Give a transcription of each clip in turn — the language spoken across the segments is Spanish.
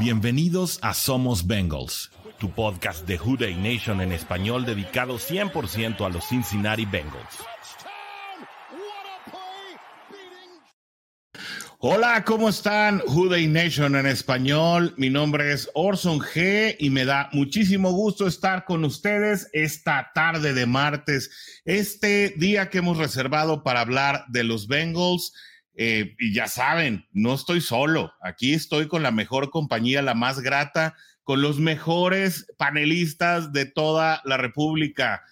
Bienvenidos a Somos Bengals, tu podcast de Who Nation en español dedicado 100% a los Cincinnati Bengals. Hola, ¿cómo están? Who Nation en español. Mi nombre es Orson G y me da muchísimo gusto estar con ustedes esta tarde de martes, este día que hemos reservado para hablar de los Bengals eh, y ya saben, no estoy solo, aquí estoy con la mejor compañía, la más grata, con los mejores panelistas de toda la República.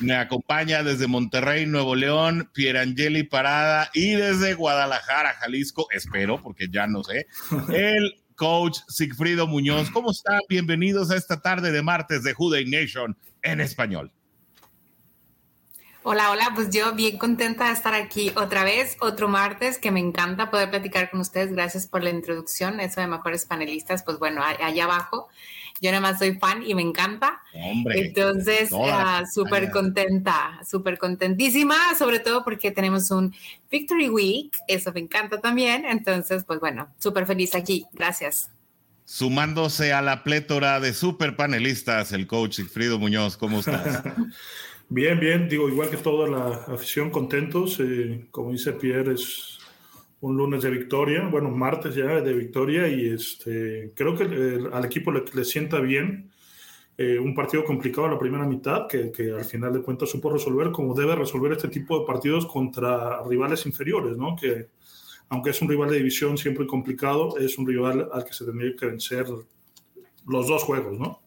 Me acompaña desde Monterrey, Nuevo León, Pierangeli Parada y desde Guadalajara, Jalisco, espero, porque ya no sé, el coach Sigfrido Muñoz. ¿Cómo están? Bienvenidos a esta tarde de martes de Juday Nation en español. Hola, hola, pues yo bien contenta de estar aquí otra vez, otro martes, que me encanta poder platicar con ustedes. Gracias por la introducción, eso de mejores panelistas, pues bueno, allá abajo. Yo nada más soy fan y me encanta. Entonces, ah, súper contenta, súper contentísima, sobre todo porque tenemos un Victory Week, eso me encanta también. Entonces, pues bueno, súper feliz aquí. Gracias. Sumándose a la plétora de super panelistas, el coach Frido Muñoz, ¿cómo estás? Bien, bien, digo, igual que toda la afición, contentos. Eh, como dice Pierre, es un lunes de victoria, bueno, martes ya de victoria y este, creo que al equipo le, sienta bien. Eh, un partido complicado en la primera mitad que, que, al final de cuentas supo resolver como debe resolver este tipo de partidos contra rivales inferiores, ¿no? Que aunque es un rival de división siempre complicado, es un rival al que se tendría que vencer los dos juegos, ¿no?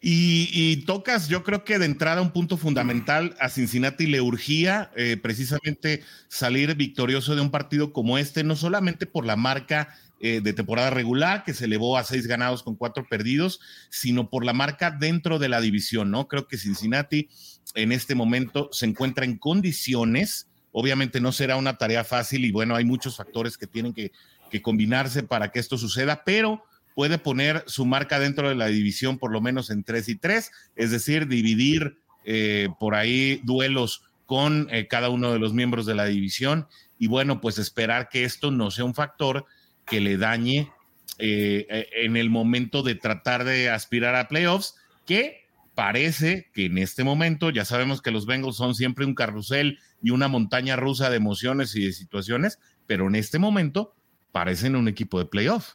Y, tocas, yo creo que de entrada un punto fundamental a Cincinnati le urgía eh, precisamente salir victorioso de un partido como este, no solamente por la marca eh, de temporada regular, que se elevó a seis ganados con cuatro perdidos, sino por la marca dentro de la división, ¿no? Creo que Cincinnati en este momento se encuentra en condiciones, obviamente no será una tarea fácil y bueno, hay muchos factores que tienen que, que combinarse para que esto suceda, pero puede poner su marca dentro de la división por lo menos en 3 y 3, es decir, dividir eh, por ahí duelos con eh, cada uno de los miembros de la división y bueno, pues esperar que esto no sea un factor que le dañe eh, en el momento de tratar de aspirar a playoffs, que parece que en este momento, ya sabemos que los Bengals son siempre un carrusel y una montaña rusa de emociones y de situaciones, pero en este momento parecen un equipo de playoff.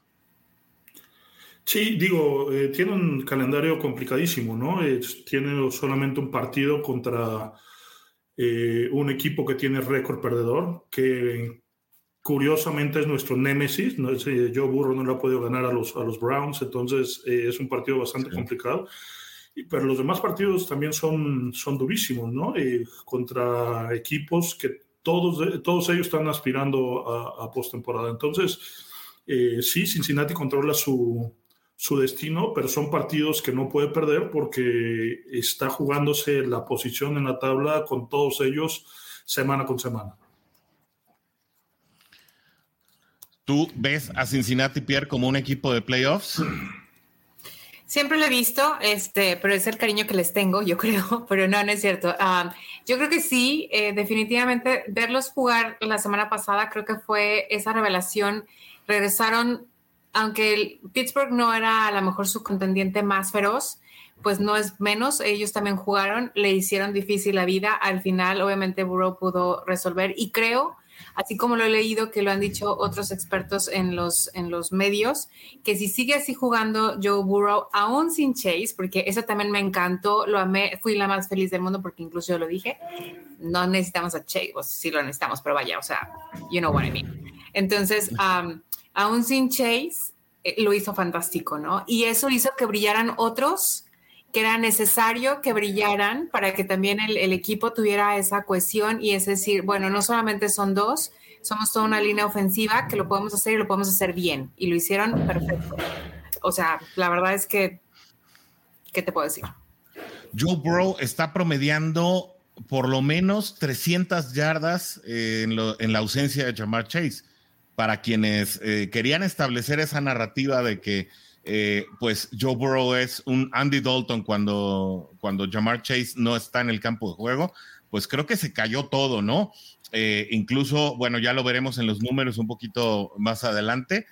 Sí, digo, eh, tiene un calendario complicadísimo, ¿no? tiene solamente un partido contra eh, un equipo que tiene récord perdedor, que curiosamente es nuestro némesis. ¿no? Joe Burro no le ha podido ganar a los, a los Browns, entonces eh, es un partido bastante complicado. Pero los demás partidos también son, son durísimos, ¿no? contra equipos que todos, todos ellos están aspirando a, a postemporada. Entonces, sí, Cincinnati controla su, su destino, pero son partidos que no puede perder porque está jugándose la posición en la tabla con todos ellos semana con semana. ¿Tú ves a Cincinnati Pierre como un equipo de playoffs? Siempre lo he visto, este, pero es el cariño que les tengo, yo creo, pero no, no es cierto. Ah, yo creo que sí, eh, definitivamente verlos jugar la semana pasada creo que fue esa revelación. Regresaron aunque Pittsburgh no era a lo mejor su contendiente más feroz, pues no es menos, ellos también jugaron, le hicieron difícil la vida, al final obviamente Burrow pudo resolver. Y creo, así como lo he leído que lo han dicho otros expertos en los, en los medios, que si sigue así jugando Joe Burrow, aún sin Chase, porque eso también me encantó, lo amé, fui la más feliz del mundo porque incluso yo lo dije, no necesitamos a Chase, o sí lo necesitamos, pero vaya, o sea, you know what I mean. Entonces, um, aún sin Chase, eh, lo hizo fantástico, ¿no? Y eso hizo que brillaran otros que era necesario que brillaran para que también el, equipo tuviera esa cohesión y es decir, bueno, no solamente son dos, somos toda una línea ofensiva que lo podemos hacer y lo podemos hacer bien. Y lo hicieron perfecto. O sea, la verdad es que, ¿qué te puedo decir? Joe Burrow está promediando por lo menos 300 yardas en, en la ausencia de Jamar Chase para quienes eh, querían establecer esa narrativa de que eh, pues Joe Burrow es un Andy Dalton cuando, cuando Jamar Chase no está en el campo de juego, pues creo que se cayó todo, ¿no? Eh, incluso, bueno, ya lo veremos en los números un poquito más adelante.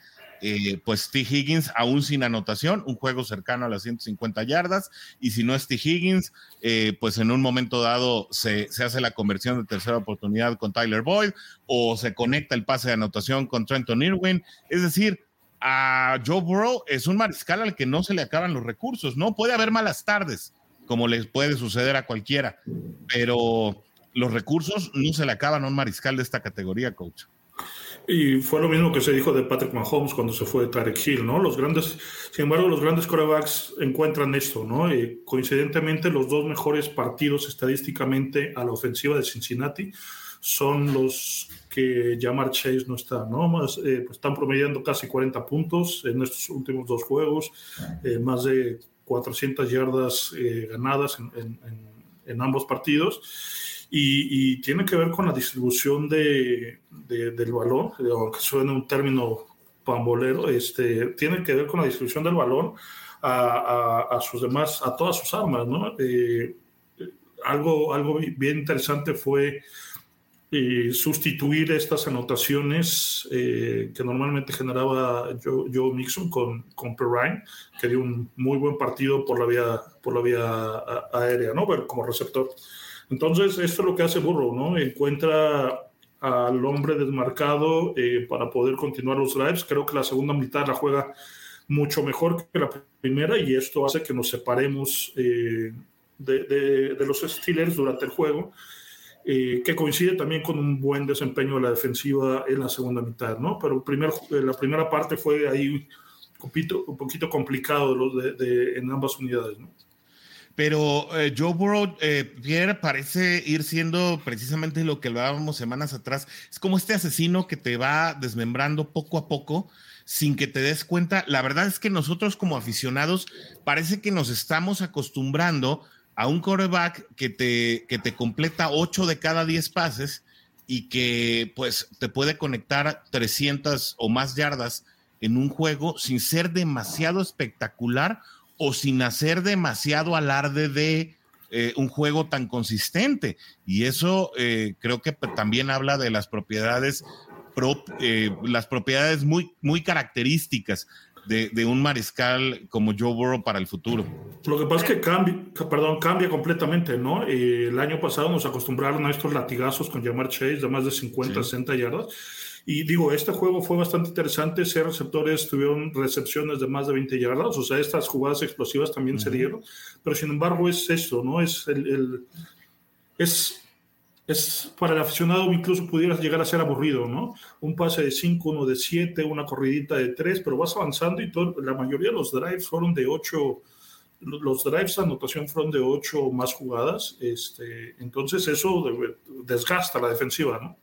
Eh, pues T. Higgins aún sin anotación, un juego cercano a las 150 yardas, y si no es T. Higgins, eh, pues en un momento dado se, hace la conversión de tercera oportunidad con Tyler Boyd, o se conecta el pase de anotación con Trenton Irwin, es decir, a Joe Burrow es un mariscal al que no se le acaban los recursos, ¿no? Puede haber malas tardes, como les puede suceder a cualquiera, pero los recursos no se le acaban a un mariscal de esta categoría, coach. Y fue lo mismo que se dijo de Patrick Mahomes cuando se fue de Tarek Hill, ¿no? Los grandes, sin embargo, los grandes corebacks encuentran esto, ¿no? Coincidentemente, los dos mejores partidos estadísticamente a la ofensiva de Cincinnati son los que Jamar Chase no está, ¿no? Más, eh, pues están promediando casi 40 puntos en estos últimos dos juegos, eh, más de 400 yardas eh, ganadas en, en, en ambos partidos y, tiene que ver con la distribución de, del balón, aunque suene un término pambolero, este, tiene que ver con la distribución del balón a, a, sus demás, a todas sus armas, ¿no? Eh, algo, algo bien interesante fue eh, sustituir estas anotaciones eh, que normalmente generaba Joe, Mixon con, con Perrine, que dio un muy buen partido por la vía, por la vía aérea, ¿no? como receptor. Entonces, esto es lo que hace Burrow, ¿no? Encuentra al hombre desmarcado eh, para poder continuar los drives. Creo que la segunda mitad la juega mucho mejor que la primera y esto hace que nos separemos eh, de, los Steelers durante el juego, eh, que coincide también con un buen desempeño de la defensiva en la segunda mitad, ¿no? Pero primer, la primera parte fue ahí un poquito, un poquito complicado de, en ambas unidades, ¿no? Pero eh, Joe Burrow, eh, Pierre, parece ir siendo precisamente lo que hablábamos semanas atrás. Es como este asesino que te va desmembrando poco a poco sin que te des cuenta. La verdad es que nosotros como aficionados parece que nos estamos acostumbrando a un quarterback que te, que te completa 8 de cada 10 pases y que pues te puede conectar 300 o más yardas en un juego sin ser demasiado espectacular o sin hacer demasiado alarde de eh, un juego tan consistente. Y eso eh, creo que también habla de las propiedades, eh, las propiedades muy, muy características de, un mariscal como Joe Burrow para el futuro. Lo que pasa es que cambia, perdón, cambia completamente, ¿no? el año pasado nos acostumbraron a estos latigazos con Jamar Chase de más de 50, 60 yardas y digo, este juego fue bastante interesante. Seis receptores tuvieron recepciones de más de 20 yardas, o sea, estas jugadas explosivas también se dieron. Pero sin embargo, es esto, ¿no? Es el, es, es para el aficionado, incluso pudiera llegar a ser aburrido, ¿no? Un pase de 5, uno de 7, una corridita de 3, pero vas avanzando y todo, la mayoría de los drives fueron de 8 los drives de anotación fueron de 8 o más jugadas, este, entonces eso desgasta la defensiva, ¿no?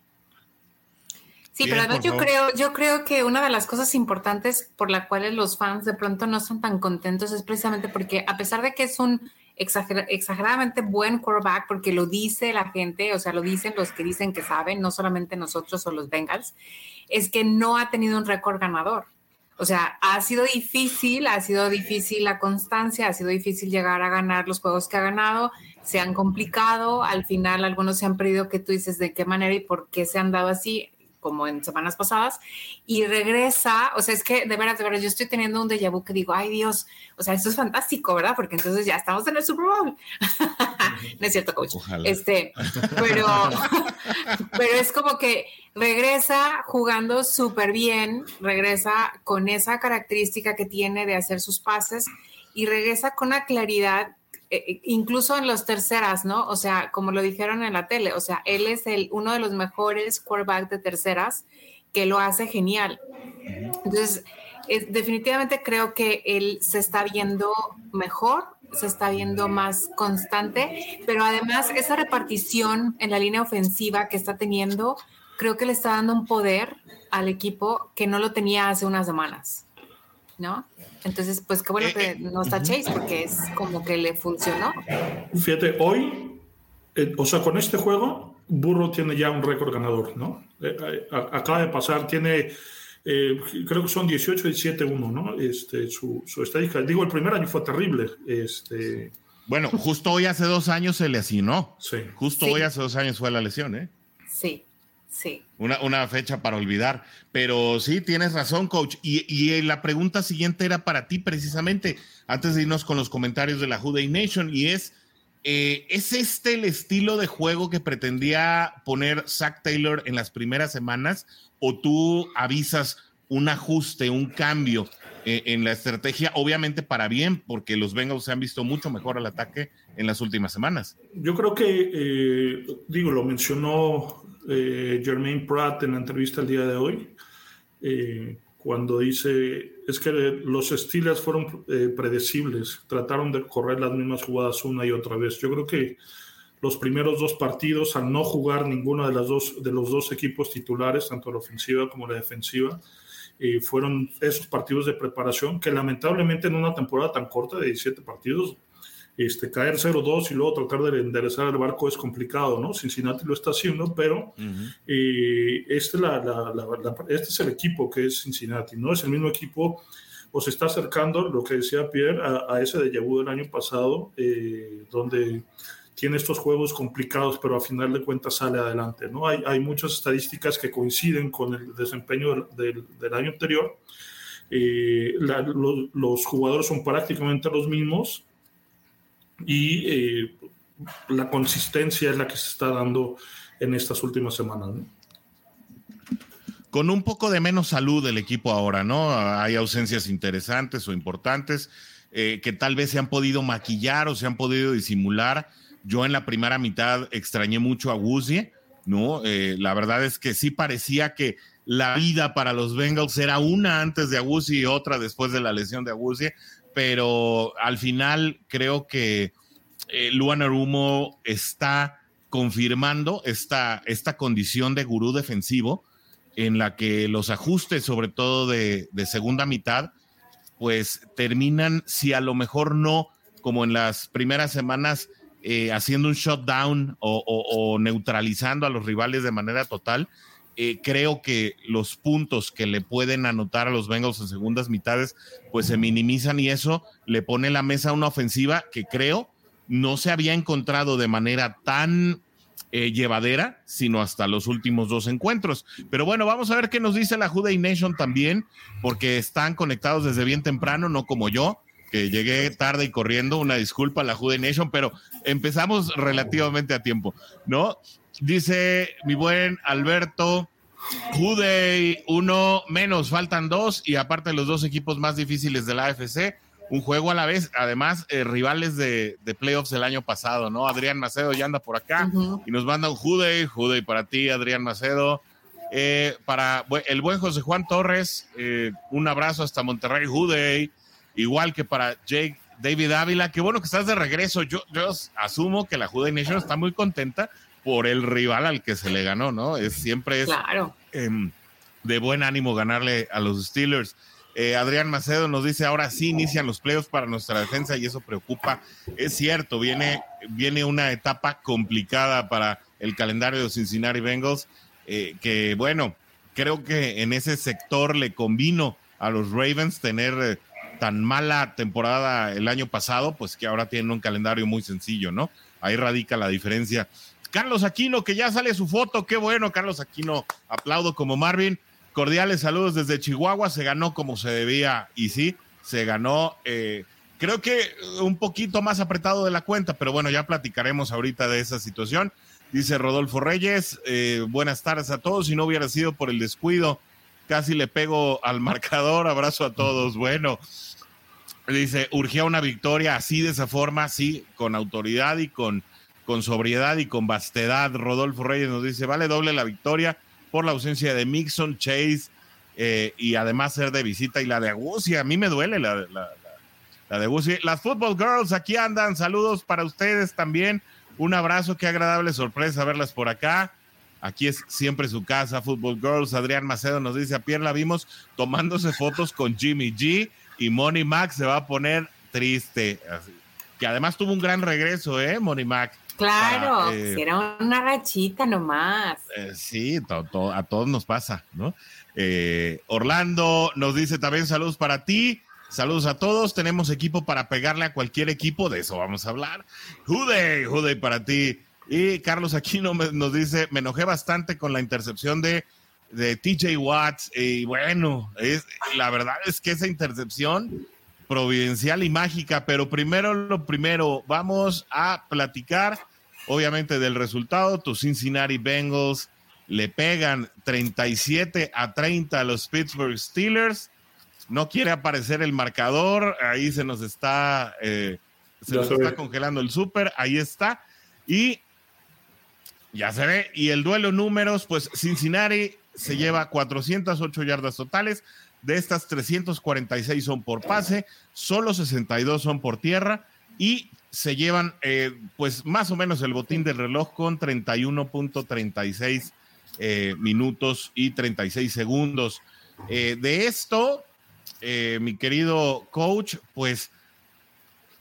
Sí, pero además yo creo, yo creo que una de las cosas importantes por las cuales los fans de pronto no están tan contentos es precisamente porque a pesar de que es un exageradamente buen quarterback, porque lo dice la gente, o sea, lo dicen los que dicen que saben, no solamente nosotros o los Bengals, es que no ha tenido un récord ganador. O sea, ha sido difícil, ha sido difícil la constancia, ha sido difícil llegar a ganar los juegos que ha ganado, se han complicado, al final algunos se han perdido que tú dices de qué manera y por qué se han dado así como en semanas pasadas, y regresa, o sea, es que de veras, de veras, yo estoy teniendo un déjà vu que digo, ay Dios, o sea, esto es fantástico, ¿verdad? Porque entonces ya estamos en el Super Bowl. no es cierto, coach. Este, pero, pero es como que regresa jugando súper bien, regresa con esa característica que tiene de hacer sus pases y regresa con una claridad eh, incluso en los terceras, ¿no? O sea, como lo dijeron en la tele, o sea, él es el, uno de los mejores quarterbacks de terceras que lo hace genial. Entonces, definitivamente creo que él se está viendo mejor, se está viendo más constante, pero además esa repartición en la línea ofensiva que está teniendo, creo que le está dando un poder al equipo que no lo tenía hace unas semanas, ¿no? Entonces, pues qué bueno eh, que eh, no está Chase porque es como que le funcionó. Fíjate, hoy, eh, o sea, con este juego, Burro tiene ya un récord ganador, ¿no? acaba de pasar, tiene, creo que son 18 y 7-1, ¿no? Este, su, su, estadística. Digo, el primer año fue terrible. Este, Bueno, justo hoy hace dos años se le asignó. Sí. Justo hoy hace dos años fue la lesión, ¿eh? Sí, sí. Una, una fecha para olvidar. Pero sí, tienes razón, coach. Y, y, la pregunta siguiente era para ti, precisamente, antes de irnos con los comentarios de la Juday Nation, y es: eh, ¿es este el estilo de juego que pretendía poner Zach Taylor en las primeras semanas? ¿O tú avisas un ajuste, un cambio? Eh, en la estrategia, obviamente para bien, porque los Bengals se han visto mucho mejor al ataque en las últimas semanas. Yo creo que, eh, digo, lo mencionó eh, Jermaine Pratt en la entrevista el día de hoy, cuando dice, es que los Steelers fueron predecibles, trataron de correr las mismas jugadas una y otra vez. Yo creo que los primeros dos partidos, al no jugar ninguno de, las dos, de los dos equipos titulares, tanto la ofensiva como la defensiva, fueron esos partidos de preparación que lamentablemente en una temporada tan corta de 17 partidos, este, caer 0-2 y luego tratar de enderezar el barco es complicado, ¿no? Cincinnati lo está haciendo, pero este, la, este es el equipo que es Cincinnati, ¿no? Es el mismo equipo o se está acercando, lo que decía Pierre, a, ese de vu del año pasado, eh, donde tiene estos juegos complicados, pero a final de cuentas sale adelante. ¿no? Hay, hay muchas estadísticas que coinciden con el desempeño del, del, año anterior. Eh, los jugadores son prácticamente los mismos y eh, la consistencia es la que se está dando en estas últimas semanas. Con un poco de menos salud del equipo ahora, ¿no? Hay ausencias interesantes o importantes eh, que tal vez se han podido maquillar o se han podido disimular yo en la primera mitad extrañé mucho a Wuzie, ¿no? Eh, la verdad es que sí parecía que la vida para los Bengals era una antes de Agusi y otra después de la lesión de Agusi, pero al final creo que eh, Luan Arumo está confirmando esta, esta condición de gurú defensivo en la que los ajustes, sobre todo de, de segunda mitad, pues terminan, si a lo mejor no, como en las primeras semanas, eh, haciendo un shutdown o, neutralizando a los rivales de manera total, eh, creo que los puntos que le pueden anotar a los Bengals en segundas mitades, pues se minimizan y eso le pone la mesa una ofensiva que creo no se había encontrado de manera tan eh, llevadera, sino hasta los últimos dos encuentros. Pero bueno, vamos a ver qué nos dice la Juday Nation también, porque están conectados desde bien temprano, no como yo que llegué tarde y corriendo, una disculpa a la Jude Nation, pero empezamos relativamente a tiempo, ¿no? Dice mi buen Alberto, Jude uno menos, faltan dos y aparte los dos equipos más difíciles de la AFC, un juego a la vez, además eh, rivales de, playoffs del año pasado, ¿no? Adrián Macedo ya anda por acá y nos manda un Jude, Jude para ti, Adrián Macedo. Eh, para el buen José Juan Torres, eh, un abrazo hasta Monterrey, Jude igual que para Jake David Ávila. Qué bueno que estás de regreso. Yo, yo asumo que la Jude Nation está muy contenta por el rival al que se le ganó, ¿no? Es siempre es em, de buen ánimo ganarle a los Steelers. Eh, Adrián Macedo nos dice, ahora sí inician los playoffs para nuestra defensa y eso preocupa. Es cierto, viene, viene una etapa complicada para el calendario de Cincinnati Bengals, eh, que bueno, creo que en ese sector le convino a los Ravens tener eh, tan mala temporada el año pasado, pues que ahora tienen un calendario muy sencillo, ¿no? Ahí radica la diferencia. Carlos Aquino, que ya sale su foto, qué bueno, Carlos Aquino, aplaudo como Marvin. Cordiales saludos desde Chihuahua, se ganó como se debía y sí, se ganó, eh, creo que un poquito más apretado de la cuenta, pero bueno, ya platicaremos ahorita de esa situación. Dice Rodolfo Reyes, eh, buenas tardes a todos, si no hubiera sido por el descuido, casi le pego al marcador, abrazo a todos. Bueno, Dice, urgía una victoria así, de esa forma, sí, con autoridad y con, con sobriedad y con vastedad. Rodolfo Reyes nos dice, vale doble la victoria por la ausencia de Mixon, Chase eh, y además ser de visita y la de Agusi. A mí me duele la, la, de Agusi. Las Football Girls aquí andan. Saludos para ustedes también. Un abrazo, qué agradable sorpresa verlas por acá. Aquí es siempre su casa, Football Girls. Adrián Macedo nos dice, a Pierre la vimos tomándose fotos con Jimmy G y Money Mac se va a poner triste. Que además tuvo un gran regreso, ¿eh? Money Mac. Claro, eh, era una rachita nomás. Eh, sí, a todos nos pasa, ¿no? Eh, Orlando nos dice también saludos para ti. Saludos a todos. Tenemos equipo para pegarle a cualquier equipo. De eso vamos a hablar. Jude, Jude para ti. Y Carlos Aquino nos dice, me enojé bastante con la intercepción de, de TJ Watts. Y bueno, es, la verdad es que esa intercepción providencial y mágica, pero primero lo primero, vamos a platicar obviamente del resultado. Tus Cincinnati Bengals le pegan 37 a 30 a los Pittsburgh Steelers no quiere aparecer el marcador, ahí se nos está, eh, se nos está congelando el súper, ahí está. Y ya se ve, y el duelo números, pues Cincinnati se lleva 408 yardas totales, de estas 346 son por pase, solo 62 son por tierra y se llevan eh, pues más o menos el botín del reloj con 31.36 eh, minutos y 36 segundos. de esto, eh, mi querido coach, pues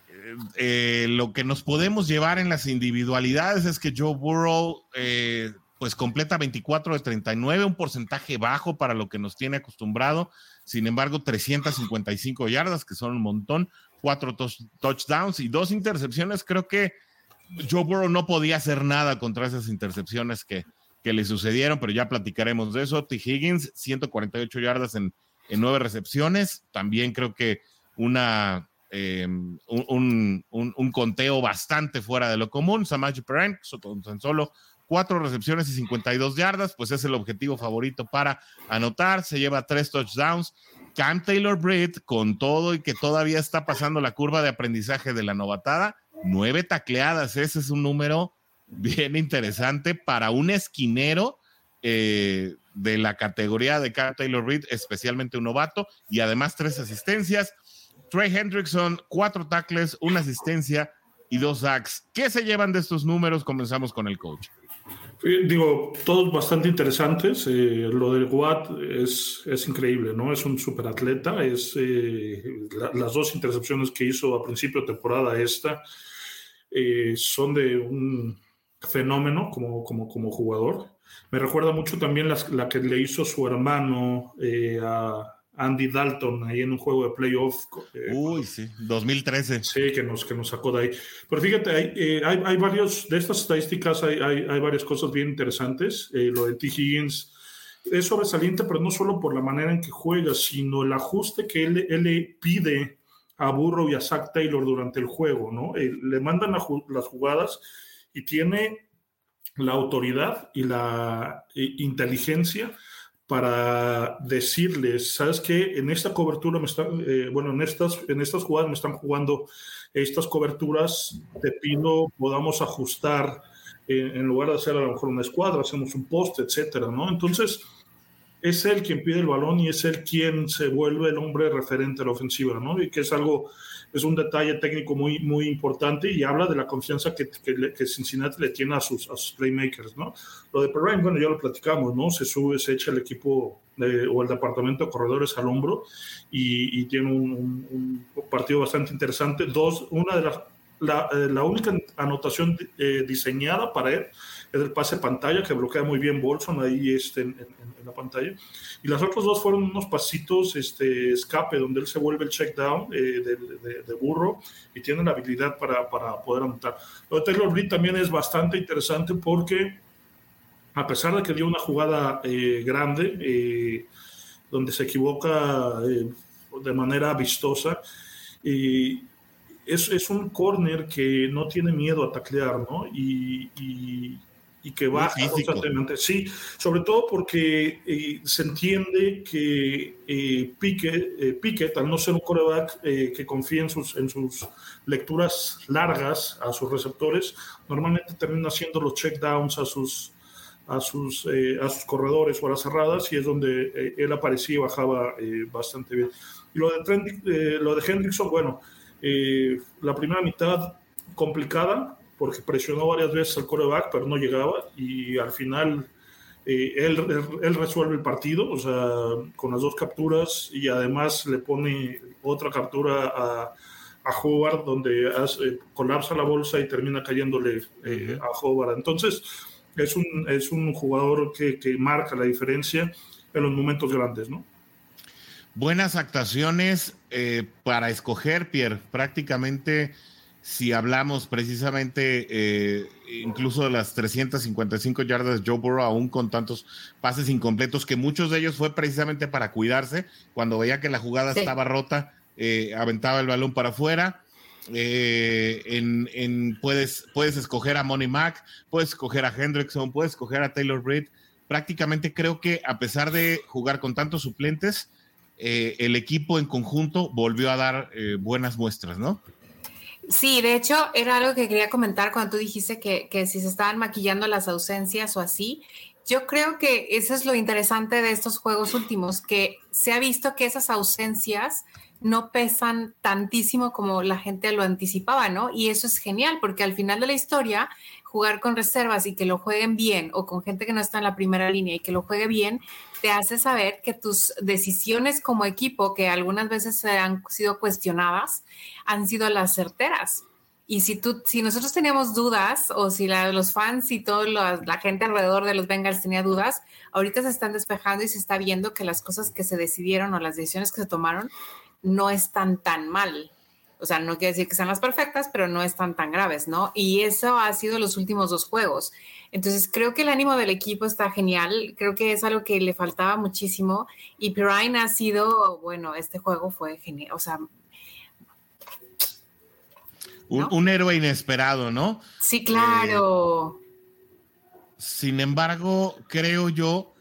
eh, eh, lo que nos podemos llevar en las individualidades es que Joe Burrow pues completa 24 de 39, un porcentaje bajo para lo que nos tiene acostumbrado. Sin embargo, 355 yardas, que son un montón, cuatro touchdowns y dos intercepciones. Creo que Joe Burrow no podía hacer nada contra esas intercepciones que, que le sucedieron, pero ya platicaremos de eso. T. Higgins, 148 yardas en en nueve recepciones. También creo que una, em, un, un, conteo bastante fuera de lo común. Samaje Perrin, con solo cuatro recepciones y 52 yardas, pues es el objetivo favorito para anotar. Se lleva tres touchdowns. Cam Taylor Britt, con todo y que todavía está pasando la curva de aprendizaje de la novatada, nueve tacleadas. Ese es un número bien interesante para un esquinero eh, de la categoría de Carl Taylor Reed, especialmente un novato, y además tres asistencias. Trey Hendrickson, cuatro tackles, una asistencia y dos sacks. ¿Qué se llevan de estos números? Comenzamos con el coach. Digo, todos bastante interesantes. Eh, lo del Watt es, es, increíble, ¿no? Es un superatleta. Es, eh, las dos intercepciones que hizo a principio de temporada esta eh, son de un fenómeno como, como, como jugador. Me recuerda mucho también la, que le hizo su hermano eh, a Andy Dalton ahí en un juego de playoff. Eh, Uy, sí, 2013. Sí, que nos, que nos sacó de ahí. Pero fíjate, hay, eh, hay, varios, de estas estadísticas hay, hay, varias cosas bien interesantes. lo de T. Higgins es sobresaliente, pero no solo por la manera en que juega, sino el ajuste que él, él le pide a Burrow y a Zach Taylor durante el juego, ¿no? le mandan las jugadas y tiene la autoridad y la inteligencia para decirles, sabes que en esta cobertura me están, eh, bueno, en estas, en estas jugadas me están jugando estas coberturas, te pido podamos ajustar eh, en lugar de hacer a lo mejor una escuadra, hacemos un poste, etcétera, ¿no? Entonces, es él quien pide el balón y es él quien se vuelve el hombre referente a la ofensiva, ¿no? Y que es algo es un detalle técnico muy, muy importante y habla de la confianza que, que, Cincinnati le tiene a sus, a sus playmakers, ¿no? Lo de Perrin, bueno, ya lo platicamos, ¿no? Se sube, se echa el equipo o el departamento de corredores al hombro y, y tiene un, un, partido bastante interesante. Dos, una de las, la, eh, la única anotación eh, diseñada para él es el pase pantalla que bloquea muy bien Bolson ahí este, en, la pantalla. Y las otras dos fueron unos pasitos este, escape donde él se vuelve el check down eh, de, burro y tiene la habilidad para, para poder anotar. Lo de Taylor Reed también es bastante interesante porque a pesar de que dio una jugada eh, grande eh, donde se equivoca de manera vistosa, y es, es, un corner que no tiene miedo a taclear, ¿no? y, y que va constantemente. Sí, sobre todo porque eh, se entiende que eh, Piquet, eh, al no ser un coreback eh, que confía en sus, en sus lecturas largas a sus receptores, normalmente termina haciendo los checkdowns a sus, a sus, a sus corredores o a las cerradas y es donde él aparecía y bajaba bastante bien. Y lo de, lo de Hendrickson, bueno, la primera mitad complicada, porque presionó varias veces al coreback, pero no llegaba y al final eh, él, él, resuelve el partido, o sea, con las dos capturas y además le pone otra captura a, a Howard donde hace, colapsa la bolsa y termina cayéndole eh, a Howard. Entonces, es un, es un jugador que, que marca la diferencia en los momentos grandes, ¿no? buenas actuaciones eh, para escoger, Pierre. Prácticamente, si hablamos precisamente eh, incluso de las 355 yardas de Joe Burrow, aún con tantos pases incompletos, que muchos de ellos fue precisamente para cuidarse. Cuando veía que la jugada estaba rota, eh, aventaba el balón para afuera. en, puedes, puedes escoger a Money Mac, puedes escoger a Hendrickson, puedes escoger a Taylor Reed. Prácticamente creo que a pesar de jugar con tantos suplentes, eh, el equipo en conjunto volvió a dar eh, buenas muestras, ¿no? Sí, de hecho, era algo que quería comentar cuando tú dijiste que, que, si se estaban maquillando las ausencias o así. Yo creo que eso es lo interesante de estos juegos últimos, que se ha visto que esas ausencias no pesan tantísimo como la gente lo anticipaba, ¿no? Y eso es genial, porque al final de la historia, jugar con reservas y que lo jueguen bien, o con gente que no está en la primera línea y que lo juegue bien, te hace saber que tus decisiones como equipo, que algunas veces han sido cuestionadas, han sido las certeras. Y si, tú, si nosotros teníamos dudas, o si los fans y toda la gente alrededor de los Bengals tenía dudas, ahorita se están despejando y se está viendo que las cosas que se decidieron o las decisiones que se tomaron no están tan mal. O sea, no quiere decir que sean las perfectas, pero no están tan graves, ¿no? Y eso ha sido los últimos dos juegos. Entonces, creo que el ánimo del equipo está genial. Creo que es algo que le faltaba muchísimo. Y Pirine ha sido, bueno, este juego fue genial. O sea, un, héroe inesperado, ¿no? Sí, claro. Eh, sin embargo, creo yo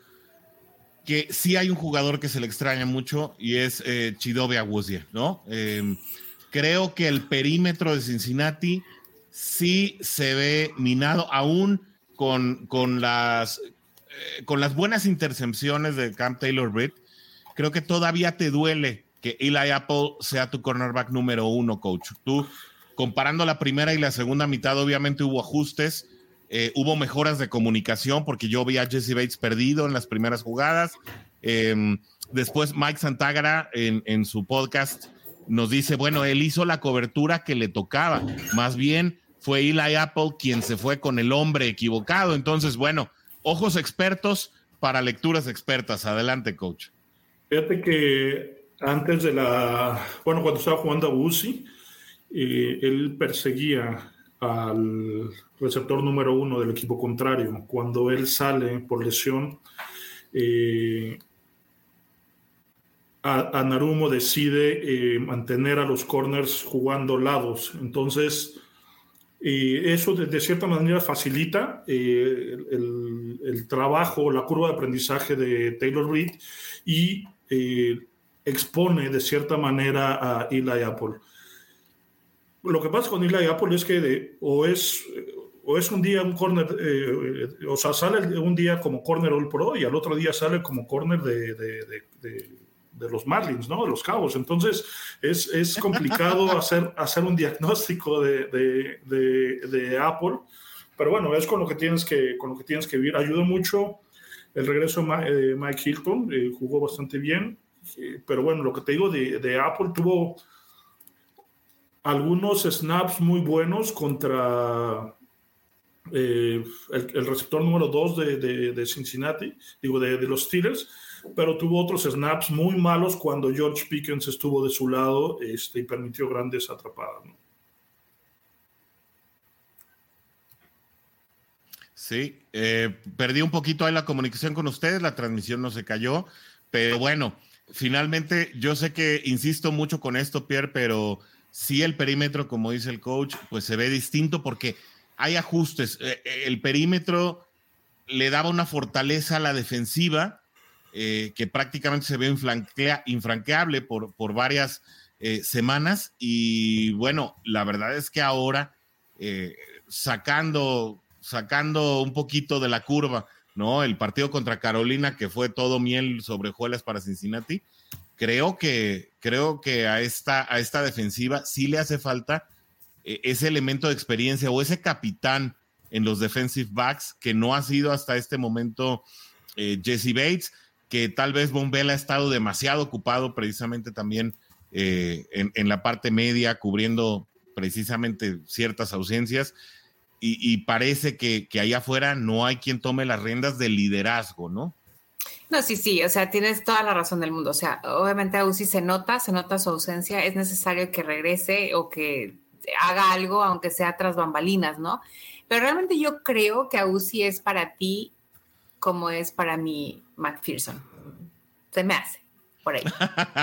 que sí hay un jugador que se le extraña mucho y es eh, Chidobe Awuzie, ¿no? Em, creo que el perímetro de Cincinnati sí se ve minado, aún con, con, las, eh, con las buenas intercepciones de Camp Taylor Britt, creo que todavía te duele que Eli Apple sea tu cornerback número uno, coach. Tú, comparando la primera y la segunda mitad, obviamente hubo ajustes, eh, hubo mejoras de comunicación, porque yo vi a Jesse Bates perdido en las primeras jugadas. Em, después Mike Santagara en, en su podcast nos dice, bueno, él hizo la cobertura que le tocaba, más bien fue Eli Apple quien se fue con el hombre equivocado. Entonces, bueno, ojos expertos para lecturas expertas. Adelante, coach. Fíjate que antes de la, bueno, cuando estaba jugando a Uzi, eh, él perseguía al receptor número uno del equipo contrario. Cuando él sale por lesión, eh, a, Narumo decide eh, mantener a los corners jugando lados. Entonces, y eso de, cierta manera facilita eh, el, trabajo, la curva de aprendizaje de Taylor Reed y eh, expone de cierta manera a Eli Apple. Lo que pasa con Eli Apple es que o, es, o es un día un corner, eh, o sea, sale un día como corner All Pro y al otro día sale como corner de de los Marlins, ¿no? De los Cabos. Entonces, es, es complicado hacer, hacer un diagnóstico de, de, de, Apple, pero bueno, es con lo que tienes que, con lo que, tienes que vivir. Ayudó mucho el regreso de Mike Hilton, eh, jugó bastante bien, eh, pero bueno, lo que te digo de, Apple tuvo algunos snaps muy buenos contra eh, el, el, receptor número 2 de, de, Cincinnati, digo, de, los Steelers, pero tuvo otros snaps muy malos cuando George Pickens estuvo de su lado este, y permitió grandes atrapadas. Sí, eh, perdí un poquito ahí la comunicación con ustedes, la transmisión no se cayó, pero bueno, finalmente yo sé que insisto mucho con esto, Pierre, pero sí el perímetro, como dice el coach, pues se ve distinto porque hay ajustes. Eh, eh, el perímetro le daba una fortaleza a la defensiva eh, que prácticamente se ve infranqueable por, por varias eh, semanas. Y bueno, la verdad es que ahora, eh, sacando, sacando un poquito de la curva, ¿no? El partido contra Carolina, que fue todo miel sobre juelas para Cincinnati, creo que, creo que a esta, a esta defensiva sí le hace falta ese elemento de experiencia o ese capitán en los defensive backs que no ha sido hasta este momento Jesse Bates que tal vez Bombela ha estado demasiado ocupado precisamente también eh, en, la parte media, cubriendo precisamente ciertas ausencias. Y, parece que, que allá afuera no hay quien tome las riendas del liderazgo, ¿no? No, sí, sí, o sea, tienes toda la razón del mundo. O sea, obviamente a Uzi se nota, se nota su ausencia, es necesario que regrese o que haga algo, aunque sea tras bambalinas, ¿no? Pero realmente yo creo que a Uzi es para ti como es para mí McPherson. Se me hace por ahí.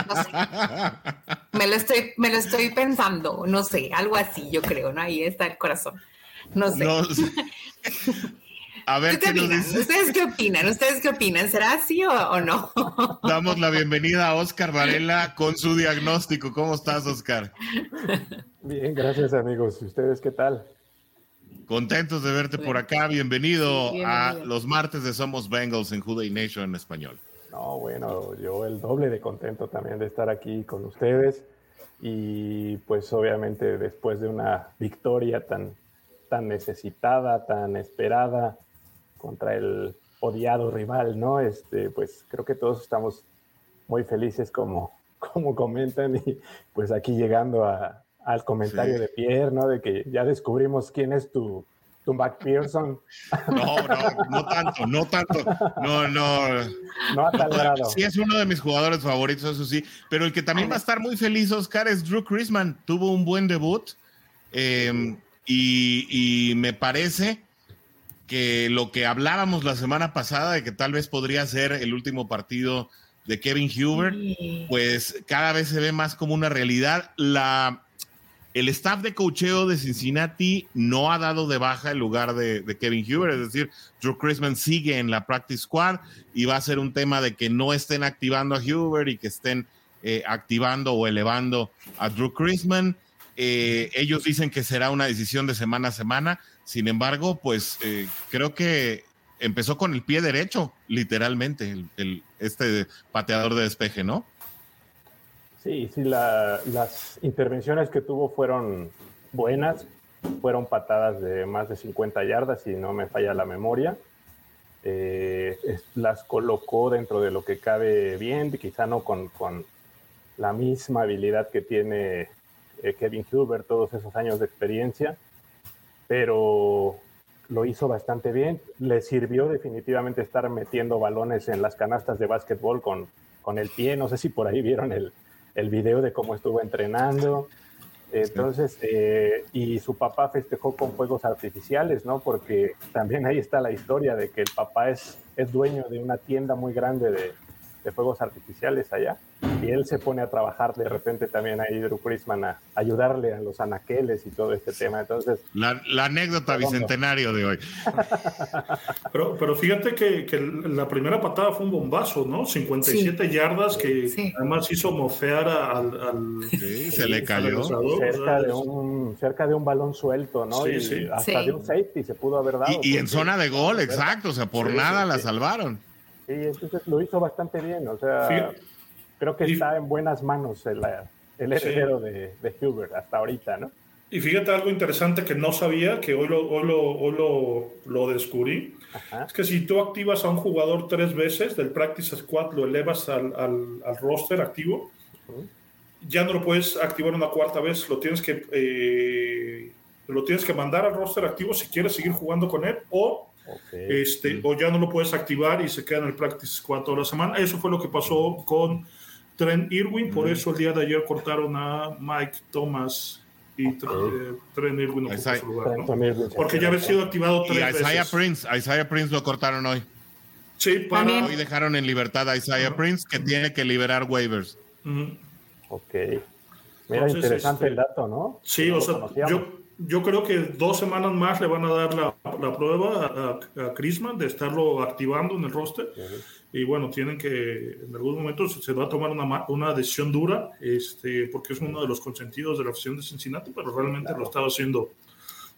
No sé. Me lo estoy, me lo estoy pensando, no sé, algo así, yo creo, ¿no? Ahí está el corazón. No sé. A ver, ¿Qué ¿Ustedes qué opinan? ¿Ustedes qué opinan? ¿Será así o, no? Damos la bienvenida a Oscar Varela con su diagnóstico. ¿Cómo estás, Oscar? Bien, gracias, amigos. ¿Y ustedes qué tal? Contentos de verte por acá. Bienvenido, a los martes de Somos Bengals en Juday Nation en español. No, bueno, yo el doble de contento también de estar aquí con ustedes y pues obviamente después de una victoria tan, tan necesitada, tan esperada contra el odiado rival, ¿no? Este, pues creo que todos estamos muy felices como, como comentan y pues aquí llegando a, al comentario de Pierre, ¿no? De que ya descubrimos quién es tu, tu McPherson. No, no, no tanto, no tanto. No, no. No a tal grado. Sí, es uno de mis jugadores favoritos, eso sí. Pero el que también va a estar muy feliz, Oscar, es Drew Chrisman. Tuvo un buen debut. Em, y, y me parece que lo que hablábamos la semana pasada de que tal vez podría ser el último partido de Kevin Huber, pues cada vez se ve más como una realidad. La, el staff de cocheo de Cincinnati no ha dado de baja el lugar de, Kevin Huber, es decir, Drew Chrisman sigue en la practice squad y va a ser un tema de que no estén activando a Huber y que estén eh, activando o elevando a Drew Chrisman. Eh, ellos dicen que será una decisión de semana a semana, sin embargo, pues eh, creo que empezó con el pie derecho, literalmente, el, este pateador de despeje, ¿no? Sí, sí, las intervenciones que tuvo fueron buenas, fueron patadas de más de 50 yardas, si no me falla la memoria. Eh, las colocó dentro de lo que cabe bien, quizá no con, la misma habilidad que tiene eh, Kevin Huber, todos esos años de experiencia, pero lo hizo bastante bien. Le sirvió definitivamente estar metiendo balones en las canastas de básquetbol con, con el pie. No sé si por ahí vieron el, el video de cómo estuvo entrenando. Entonces, eh, y su papá festejó con fuegos artificiales, ¿no? Porque también ahí está la historia de que el papá es, es dueño de una tienda muy grande de, de fuegos artificiales allá. Y él se pone a trabajar de repente también ahí Drew Chrisman a ayudarle a los anaqueles y todo este tema. Entonces, la, anécdota bicentenario de hoy. pero, pero fíjate que, que, la primera patada fue un bombazo, ¿no? 57 yardas que además hizo mofear al... al sí, se le cayó. Cerca de, un, cerca de un balón suelto, ¿no? y hasta de un safety se pudo haber dado. Y, en zona de gol, exacto. O sea, por nada la salvaron. Sí, entonces lo hizo bastante bien. O sea, creo que está en buenas manos el, heredero de, de Hubert hasta ahorita, ¿no? Y fíjate algo interesante que no sabía, que hoy lo, hoy lo, hoy lo, descubrí. Es que si tú activas a un jugador tres veces del Practice Squad, lo elevas al, al, al roster activo, ya no lo puedes activar una cuarta vez, lo tienes que, eh, lo tienes que mandar al roster activo si quieres seguir jugando con él o este, o ya no lo puedes activar y se queda en el practice squad toda la semana. Eso fue lo que pasó con Trent Irwin, por eso el día de ayer cortaron a Mike Thomas y Trent Irwin su lugar, Porque ya había sido activado tres y Isaiah Prince, Isaiah Prince lo cortaron hoy. Sí, para... Hoy dejaron en libertad a Isaiah Prince, que tiene que liberar waivers. Ok. Mira, interesante el dato, ¿no? Sí, o sea, yo, yo creo que dos semanas más le van a dar la, la prueba a, a Chrisman de estarlo activando en el roster. Y bueno, tienen que, en algún momento se va a tomar una, una, decisión dura, este, porque es uno de los consentidos de la afición de Cincinnati, pero realmente lo estaba haciendo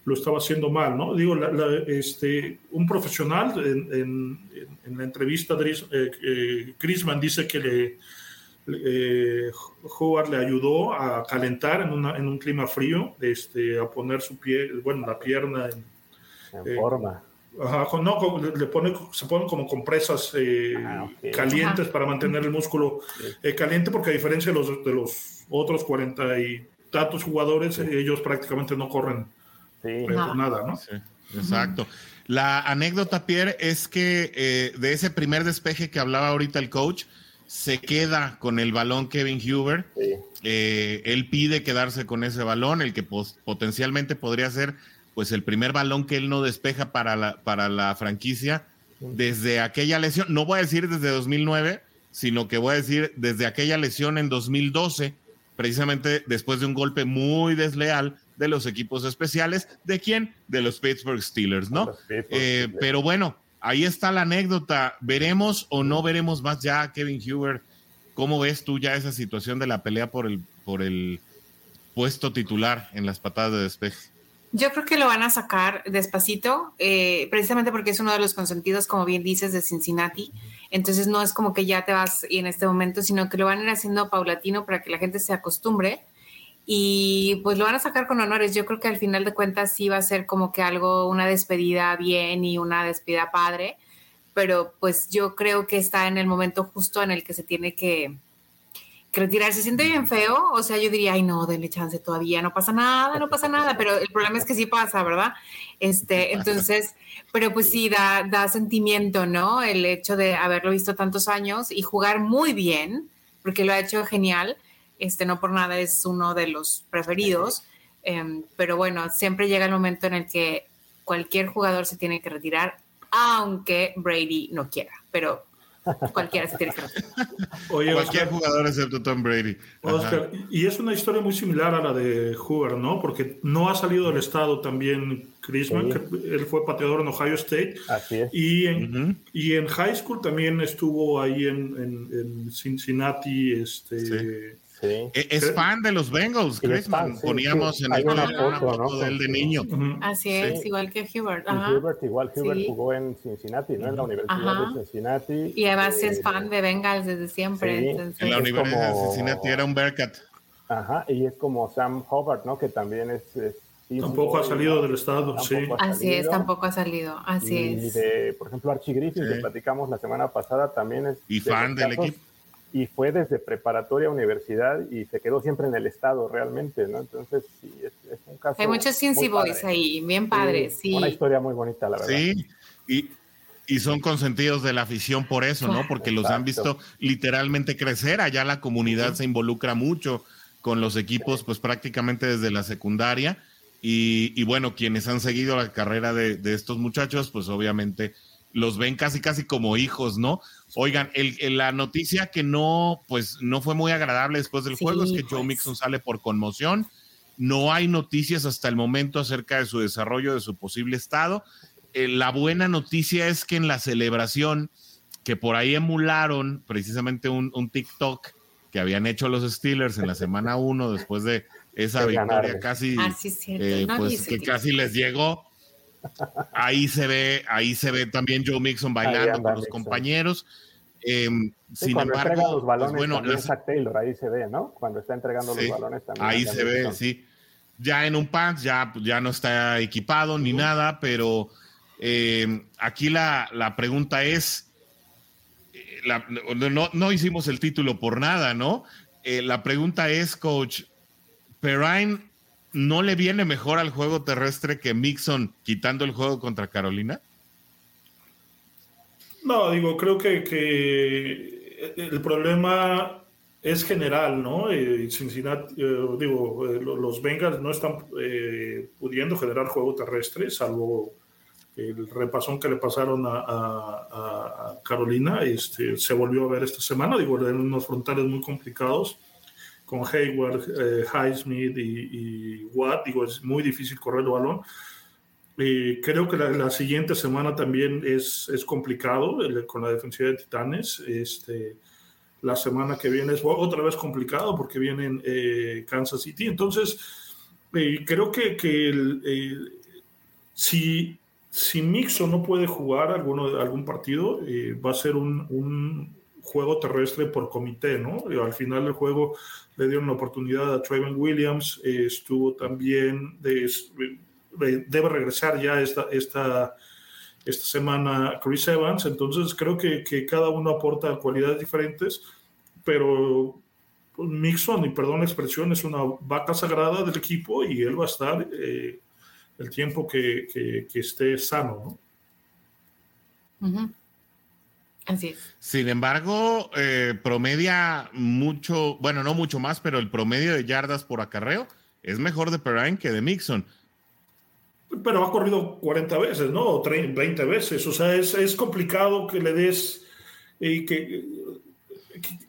lo estaba haciendo mal, ¿no? Digo, este, un profesional en, en, en la entrevista, de eh, eh, Chrisman dice que le, eh, Howard le ayudó a calentar en, una, en, un clima frío, este, a poner su pie, bueno, la pierna en, forma. Ajá, no, le pone, se ponen como compresas eh, ah, calientes para mantener el músculo eh, caliente, porque a diferencia de los, de los otros 40 y tantos jugadores, ellos prácticamente no corren nada, ¿no? exacto. La anécdota, Pierre, es que eh, de ese primer despeje que hablaba ahorita el coach, se queda con el balón Kevin Huber. Eh, él pide quedarse con ese balón, el que potencialmente podría ser pues el primer balón que él no despeja para la, para la franquicia desde aquella lesión. No voy a decir desde 2009, sino que voy a decir desde aquella lesión en 2012, precisamente después de un golpe muy desleal de los equipos especiales. ¿De quién? De los Pittsburgh Steelers, ¿no? Eh, pero bueno, ahí está la anécdota. ¿Veremos o no veremos más ya Kevin Huber? ¿Cómo ves tú ya esa situación de la pelea por el, por el puesto titular en las patadas de despeje? Yo creo que lo van a sacar despacito, eh, precisamente porque es uno de los consentidos, como bien dices, de Cincinnati. Entonces no es como que ya te vas en este momento, sino que lo van a ir haciendo paulatino para que la gente se acostumbre y pues lo van a sacar con honores. Yo creo que al final de cuentas sí va a ser como que algo, una despedida bien y una despedida padre, pero pues yo creo que está en el momento justo en el que se tiene que, retirar. Se siente bien feo, o sea, yo diría, ay no, denle chance todavía, no pasa nada, no pasa nada, pero el problema es que sí pasa, ¿verdad? Este, entonces, pero pues sí, da, da sentimiento, ¿no? El hecho de haberlo visto tantos años y jugar muy bien, porque lo ha hecho genial este no por nada es uno de los preferidos, em, pero bueno, siempre llega el momento en el que cualquier jugador se tiene que retirar, aunque Brady no quiera, pero cualquiera se tiene que retirar. cualquier jugador excepto Tom Brady. Oscar, y es una historia muy similar a la de Hoover, ¿no? Porque no ha salido del estado también Chrisman, que él fue pateador en Ohio State. Así es. Y en, y en high school también estuvo ahí en, en, Cincinnati, este... E-, es fan de los Bengals, Chris. Poníamos en el una foto, del de niño. Así es, igual que Hubert. Hubert igual Hubert jugó en Cincinnati, ¿no? En la Universidad de Cincinnati. Y además es fan de Bengals desde siempre. En la Universidad de Cincinnati era un Bearcat. Ajá, y es como Sam Hobart, ¿no? Que también es, tampoco ha salido del estado, sí. Así es, tampoco ha salido, así es. Y de, por ejemplo, Archie Griffin, que platicamos la semana pasada, también es... Y fan del equipo y fue desde preparatoria a universidad y se quedó siempre en el estado realmente, ¿no? Entonces, sí, es, un caso. Hay muchos Cincy Boys ahí, bien padres, sí, Una historia muy bonita, la verdad. Sí, y, y son consentidos de la afición por eso, ¿no? Porque los han visto literalmente crecer, allá la comunidad se involucra mucho con los equipos, pues prácticamente desde la secundaria. Y, y bueno, quienes han seguido la carrera de, de estos muchachos, pues obviamente los ven casi casi como hijos, ¿no? Oigan, el, la noticia que no, pues no fue muy agradable después del juego es que Joe pues. Mixon sale por conmoción. No hay noticias hasta el momento acerca de su desarrollo, de su posible estado. Eh, la buena noticia es que en la celebración, que por ahí emularon precisamente un, TikTok que habían hecho los Steelers en la semana 1 después de esa victoria casi, ah, eh, pues que casi les llegó Ahí se ve, ahí se ve también Joe Mixon bailando con los compañeros. Em, sin embargo, los balones, pues bueno, Taylor, ahí se ve, ¿no? Cuando está entregando los balones también. Ahí se ve, sí. Ya en un pants, ya, ya no está equipado ni nada, pero em, aquí la, la, pregunta es, eh, no, no, hicimos el título por nada, ¿no? Eh, la pregunta es, coach, Perrine ¿no le viene mejor al juego terrestre que Mixon quitando el juego contra Carolina? No, digo, creo que, el problema es general, ¿no? Eh, Cincinnati, eh, digo, eh, los Bengals no están pudiendo generar juego terrestre, salvo el repasón que le pasaron a, Carolina, este, se volvió a ver esta semana, digo, en unos frontales muy complicados con Hayward, eh, Highsmith y, Watt, digo, es muy difícil correr el balón. Eh, creo que la, siguiente semana también es, es complicado con la defensiva de Titanes. Este, la semana que viene es otra vez complicado porque vienen eh, Kansas City. Entonces, eh, creo que, que si, si Mixo no puede jugar alguno, algún partido, va a ser un, un, juego terrestre por comité, ¿no? al final del juego le dieron la oportunidad a Trayvon Williams, eh, estuvo también, de, debe regresar ya esta, esta, esta semana Chris Evans, entonces creo que, que cada uno aporta cualidades diferentes, pero Mixon, y perdón la expresión, es una vaca sagrada del equipo y él va a estar eh, el tiempo que, que, que, esté sano, ¿no? Así es. Sin embargo, eh, promedia mucho, bueno, no mucho más, pero el promedio de yardas por acarreo es mejor de Perrine que de Mixon. Pero ha corrido 40 veces, ¿no? O 20 veces. O sea, es, es complicado que le des y que,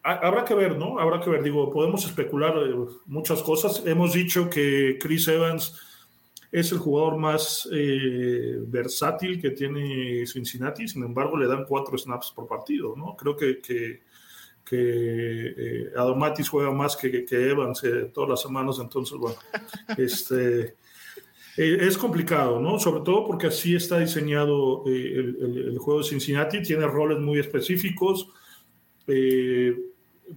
habrá que ver, ¿no? Habrá que ver. Digo, podemos especular eh, muchas cosas. Hemos dicho que Chris Evans es el jugador más eh, versátil que tiene Cincinnati, sin embargo le dan cuatro snaps por partido, ¿no? Creo que, que, que eh, Adomatis juega más que, que Evans todas las semanas, entonces, bueno, este, es complicado, ¿no? Sobre todo porque así está diseñado el, el, juego de Cincinnati, tiene roles muy específicos. Eh,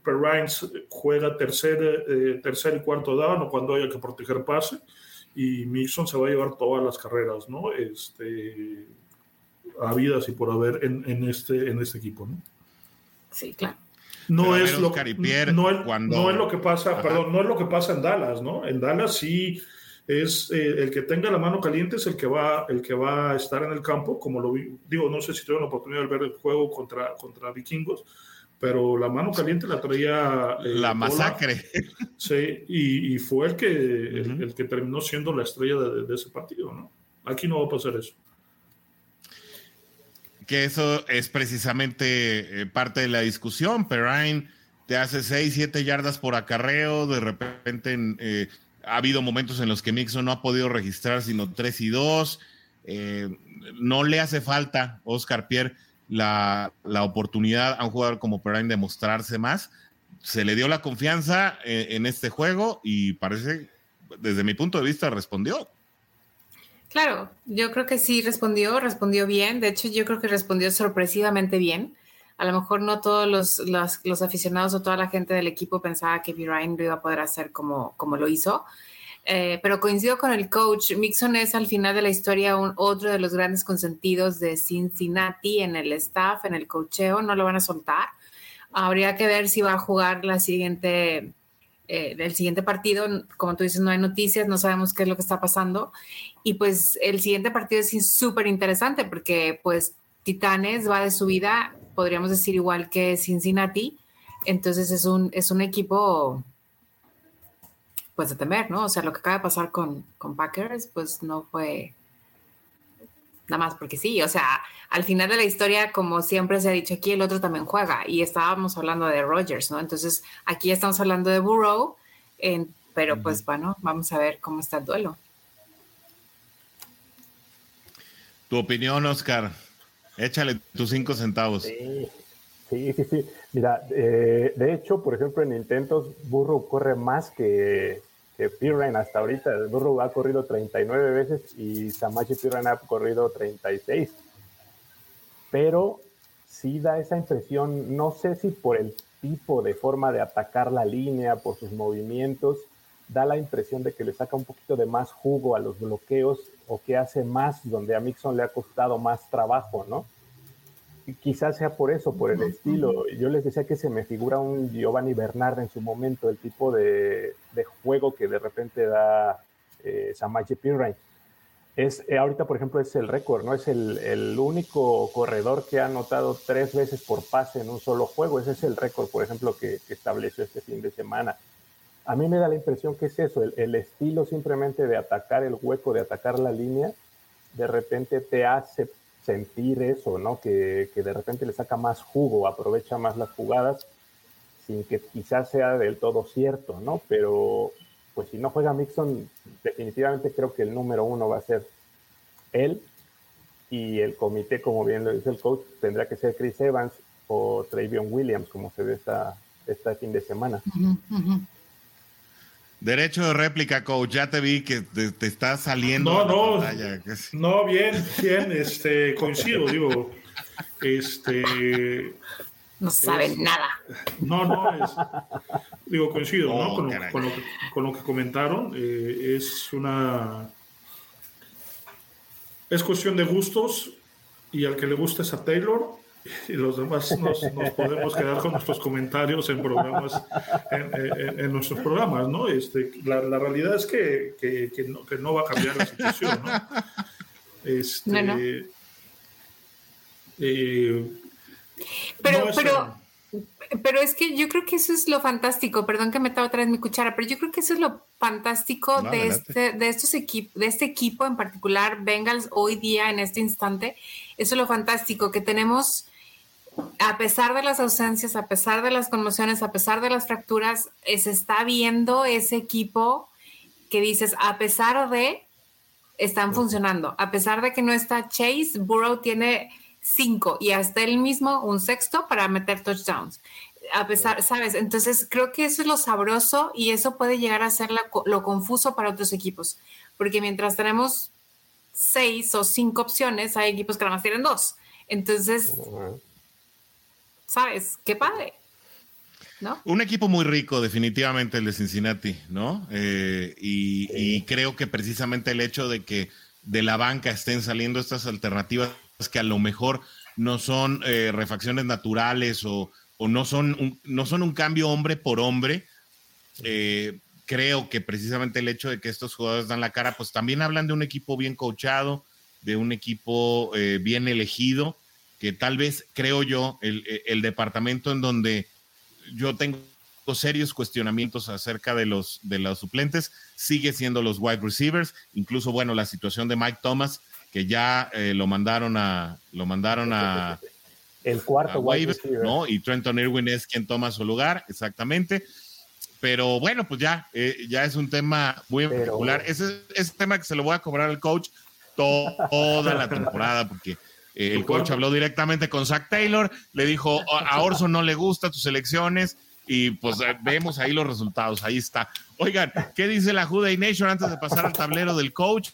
Perrines juega tercer, tercer y cuarto down o cuando haya que proteger pase y Mixon se va a llevar todas las carreras, ¿no? Este, habidas y por haber en, en, este, en este equipo, ¿no? Sí, claro. No es, lo, no, cuando... no es lo que pasa, perdón, no es lo que pasa en Dallas, ¿no? En Dallas sí es eh, el que tenga la mano caliente es el que va el que va a estar en el campo, como lo vi, digo, no sé si tuve la oportunidad de ver el juego contra, contra vikingos, pero la mano caliente la traía. Eh, la masacre. sí, y, fue el que, el, que terminó siendo la estrella de, ese partido, ¿no? Aquí no va a pasar eso. Que eso es precisamente eh, parte de la discusión. Perrine te hace 6, 7 yardas por acarreo, de repente eh, ha habido momentos en los que Mixon no ha podido registrar sino 3 y 2. no le hace falta Oscar Pierre la, oportunidad a un jugador como Perrine de mostrarse más. Se le dio la confianza en, en este juego y parece, desde mi punto de vista, respondió. Claro, yo creo que sí respondió, respondió bien. De hecho, yo creo que respondió sorpresivamente bien. A lo mejor no todos los, los, aficionados o toda la gente del equipo pensaba que Ryan lo iba a poder hacer como, como lo hizo. Eh, pero coincido con el coach. Mixon es al final de la historia un, otro de los grandes consentidos de Cincinnati en el staff, en el cocheo. No lo van a soltar. Habría que ver si va a jugar la siguiente, eh, el siguiente partido. Como tú dices, no hay noticias, no sabemos qué es lo que está pasando. Y pues el siguiente partido es súper interesante porque pues Titanes va de subida, podríamos decir igual que Cincinnati. Entonces es un, es un equipo pues de temer, ¿no? O sea, lo que acaba de pasar con, con Packers, pues no fue nada más porque sí, o sea, al final de la historia, como siempre se ha dicho aquí, el otro también juega y estábamos hablando de Rogers, ¿no? Entonces, aquí estamos hablando de Burrow, pero pues bueno, vamos a ver cómo está el duelo. Tu opinión, Oscar. Échale tus cinco centavos. Sí, sí, sí. Mira, eh, de hecho, por ejemplo, en intentos, Burrow corre más que, que hasta ahorita. Burrow ha corrido 39 veces y Samachi Pirrain ha corrido 36. Pero sí da esa impresión, no sé si por el tipo de forma de atacar la línea, por sus movimientos, da la impresión de que le saca un poquito de más jugo a los bloqueos o que hace más donde a Mixon le ha costado más trabajo, ¿no? Quizás sea por eso, por el estilo. Yo les decía que se me figura un Giovanni Bernard en su momento, el tipo de, juego que de repente da eh, Samaje Pirrain. Es, eh, ahorita, por ejemplo, es el récord, ¿no? Es el, único corredor que ha anotado tres veces por pase en un solo juego. Ese es el récord, por ejemplo, que, estableció este fin de semana. A mí me da la impresión que es eso, el, el estilo simplemente de atacar el hueco, de atacar la línea, de repente te hace sentir eso, ¿no? Que, de repente le saca más jugo, aprovecha más las jugadas, sin que quizás sea del todo cierto, ¿no? Pero pues si no juega Mixon, definitivamente creo que el número uno va a ser él y el comité, como bien lo dice el coach, tendrá que ser Chris Evans o Travion Williams, como se ve esta, este fin de semana. Derecho de réplica, coach. Ya te vi que te, está saliendo. No, no. No, bien, bien. Este, coincido, digo. Este. No saben nada. No, no. Es, digo, coincido, ¿no? Oh, con, lo, que, comentaron. Eh, es una. Es cuestión de gustos. Y al que le guste es a Taylor y los demás nos, podemos quedar con nuestros comentarios en programas, en, nuestros programas, ¿no? Este, la, la realidad es que, que, que, no, que, no, va a cambiar la situación, ¿no? Este, Eh, pero, pero, pero es que yo creo que eso es lo fantástico. Perdón que me otra vez mi cuchara, pero yo creo que eso es lo fantástico de, este, de, estos equipos, de este equipo en particular, Bengals, hoy día, en este instante. Eso es lo fantástico, que tenemos, a pesar de las ausencias, a pesar de las conmociones, a pesar de las fracturas, se está viendo ese equipo que dices, a pesar de, están funcionando. A pesar de que no está Chase, Burrow tiene cinco y hasta él mismo un sexto para meter touchdowns. A pesar, ¿sabes? Entonces creo que eso es lo sabroso y eso puede llegar a ser lo confuso para otros equipos, porque mientras tenemos seis o cinco opciones, hay equipos que nada más tienen dos. Entonces, ¿sabes? Qué padre. ¿No? Un equipo muy rico, definitivamente, el de Cincinnati, ¿no? Eh, y, y, creo que precisamente el hecho de que de la banca estén saliendo estas alternativas que a lo mejor no son eh, refacciones naturales o, no, son un, no son un cambio hombre por hombre. Eh, creo que precisamente el hecho de que estos jugadores dan la cara, pues también hablan de un equipo bien coachado, de un equipo eh, bien elegido, que tal vez, creo yo, el, el, departamento en donde yo tengo serios cuestionamientos acerca de los, de los suplentes sigue siendo los wide receivers, incluso, bueno, la situación de Mike Thomas, que ya eh, lo mandaron a lo mandaron a el cuarto waiver, ¿no? Y Trenton Irwin es quien toma su lugar, exactamente. Pero bueno, pues ya, eh, ya es un tema muy particular. Ese es tema que se lo voy a cobrar al coach toda la temporada, porque eh, el coach habló directamente con Zach Taylor, le dijo, a Orson no le gusta tus elecciones, y pues vemos ahí los resultados, ahí está. Oigan, ¿qué dice la Juday Nation antes de pasar al tablero del coach?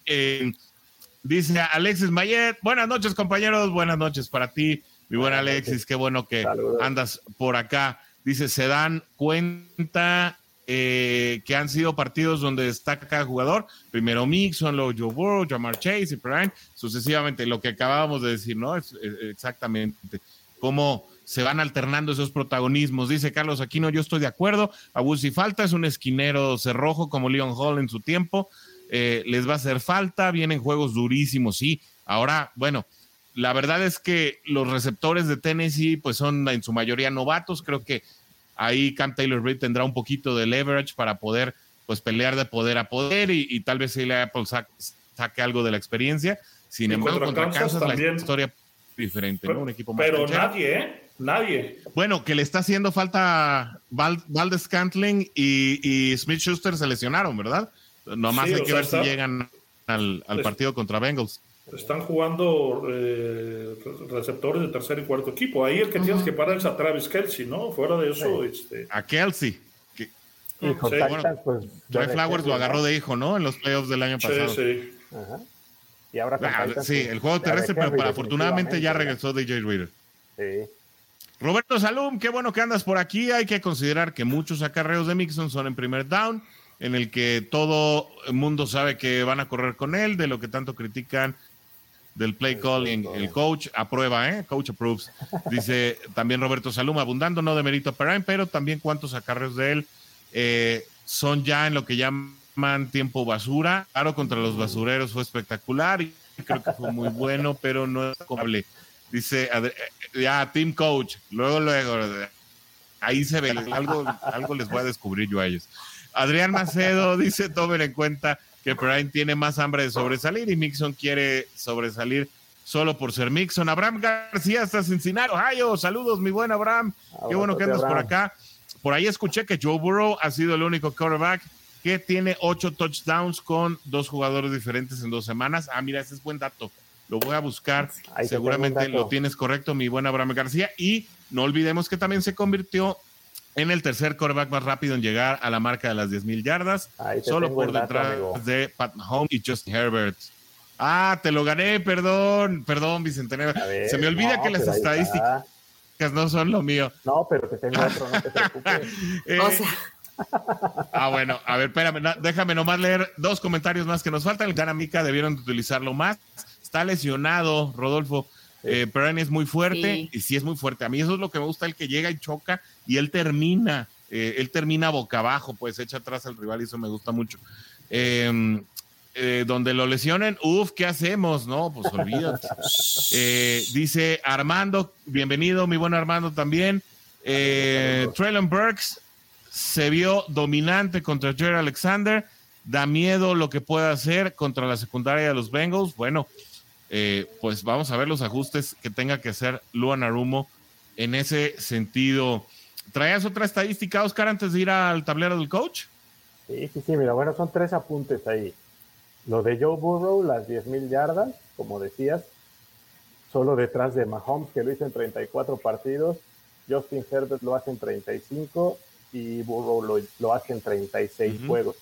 Dice Alexis Mayet, buenas noches compañeros, buenas noches para ti, mi buen Alexis, qué bueno que andas por acá. Dice, se dan cuenta eh, que han sido partidos donde destaca cada jugador, primero Mixon, luego Joe Burrow, Jamar Chase y Brian, sucesivamente, lo que acabábamos de decir, ¿no? Es, exactamente cómo se van alternando esos protagonismos. Dice Carlos Aquino, yo estoy de acuerdo, a si falta, es un esquinero cerrojo como Leon Hall en su tiempo, eh, les va a hacer falta, vienen juegos durísimos, sí. Ahora, bueno, la verdad es que los receptores de Tennessee pues son en su mayoría novatos, creo que ahí Cam Taylor Reed tendrá un poquito de leverage para poder pues pelear de poder a poder y, tal vez le Apple saque, algo de la experiencia. Sin embargo, contra, Kansas, la historia diferente, ¿no? Un equipo más Pero nadie, ¿eh? Nadie. Bueno, que le está haciendo falta Valdez Cantling y, y Smith Schuster se lesionaron, ¿verdad? Nomás hay que ver si llegan al, partido contra Bengals. Están jugando eh, receptores de tercer y cuarto equipo. Ahí el que tienes que parar es a Travis Kelsey, ¿no? Fuera de eso. Este... A Kelsey. Que, bueno, pues, Flowers lo agarró de hijo, ¿no? En los playoffs del año pasado. Sí, sí. Y ahora ah, sí, el juego terrestre, pero afortunadamente ya regresó DJ Reader. Sí. Roberto Salum, qué bueno que andas por aquí. Hay que considerar que muchos acarreos de Mixon son en primer down en el que todo el mundo sabe que van a correr con él, de lo que tanto critican del play calling, el coach aprueba, ¿eh? Coach approves. Dice también Roberto Saluma, abundando, no de mérito para pero también cuántos acarreos de él eh, son ya en lo que llaman tiempo basura. Claro, contra los basureros fue espectacular y creo que fue muy bueno, pero no es cobrable. Dice, eh, ya, team coach, luego, luego, ahí se ve, algo, algo les voy a descubrir yo a ellos. Adrián Macedo dice, tomen en cuenta que Prime tiene más hambre de sobresalir y Mixon quiere sobresalir solo por ser Mixon. Abraham García hasta Cincinnati, Ohio. Saludos, mi buen Abraham. Qué bueno que andas por acá. Por ahí escuché que Joe Burrow ha sido el único quarterback que tiene ocho touchdowns con dos jugadores diferentes en dos semanas. Ah, mira, ese es buen dato. Lo voy a buscar. Seguramente lo tienes correcto, mi buen Abraham García. Y no olvidemos que también se convirtió en el tercer quarterback más rápido en llegar a la marca de las 10.000 yardas, solo por detrás de Pat Mahomes y Justin Herbert. Ah, te lo gané, perdón, perdón, Bicentenario. Se me olvida que las estadísticas no son lo mío. No, pero te tengo otro, no te preocupes. Eh, o sea. Ah, bueno, a ver, espérame, déjame nomás leer dos comentarios más que nos faltan. El Ganamica debieron de utilizarlo más. Está lesionado, Rodolfo. Eh, es muy fuerte y sí es muy fuerte. A mí eso es lo que me gusta, el que llega y choca y él termina, eh, él termina boca abajo, pues echa atrás al rival y eso me gusta mucho. Em, eh, donde lo lesionen, uff, ¿qué hacemos? No, pues olvídate. Eh, dice Armando, bienvenido, mi buen Armando también. Eh, Traylon Burks se vio dominante contra Jerry Alexander. Da miedo lo que pueda hacer contra la secundaria de los Bengals. Bueno, pues vamos a ver los ajustes que tenga que hacer Luan Arumo en ese sentido. ¿Traías otra estadística, Oscar, antes de ir al tablero del coach? Sí, sí, sí, mira, bueno, son tres apuntes ahí. Lo de Joe Burrow, las 10.000 yardas, como decías, solo detrás de Mahomes, que lo hizo en 34 partidos, Justin Herbert lo hace en 35 y Burrow lo, lo hace en 36 juegos.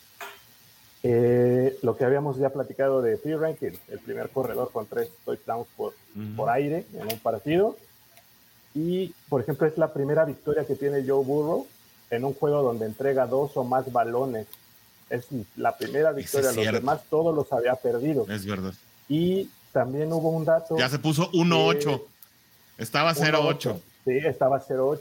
Eh, lo que habíamos ya platicado de Free Ranking, el primer corredor con tres touchdowns por, por aire en un partido. Y, por ejemplo, es la primera victoria que tiene Joe Burrow en un juego donde entrega dos o más balones. Es la primera victoria, los demás todos los había perdido. Es verdad. Y también hubo un dato. Ya se puso 1-8. Estaba 0-8. Sí, estaba 0-8.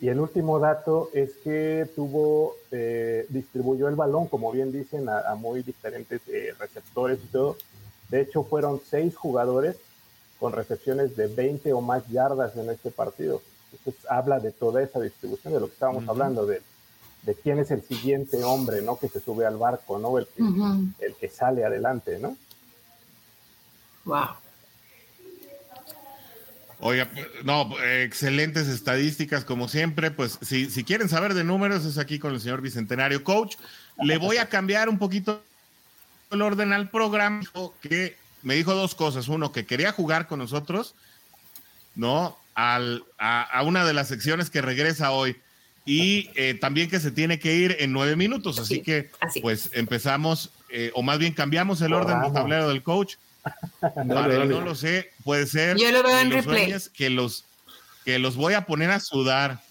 Y el último dato es que tuvo, eh, distribuyó el balón, como bien dicen, a, muy diferentes eh, receptores y todo. De hecho, fueron seis jugadores con recepciones de 20 o más yardas en este partido. Entonces habla de toda esa distribución, de lo que estábamos hablando, de, de, quién es el siguiente hombre, ¿no? Que se sube al barco, ¿no? El que, el que sale adelante, ¿no? Wow. Oiga, no, excelentes estadísticas como siempre. Pues si, si quieren saber de números es aquí con el señor Bicentenario Coach. Le voy a cambiar un poquito el orden al programa que me dijo dos cosas. Uno, que quería jugar con nosotros, ¿no? Al, a, una de las secciones que regresa hoy. Y eh, también que se tiene que ir en nueve minutos. Así que, pues empezamos, eh, o más bien cambiamos el orden del tablero del coach. No, no lo sé, puede ser. Yo lo veo en replay. Que los, que los voy a poner a sudar.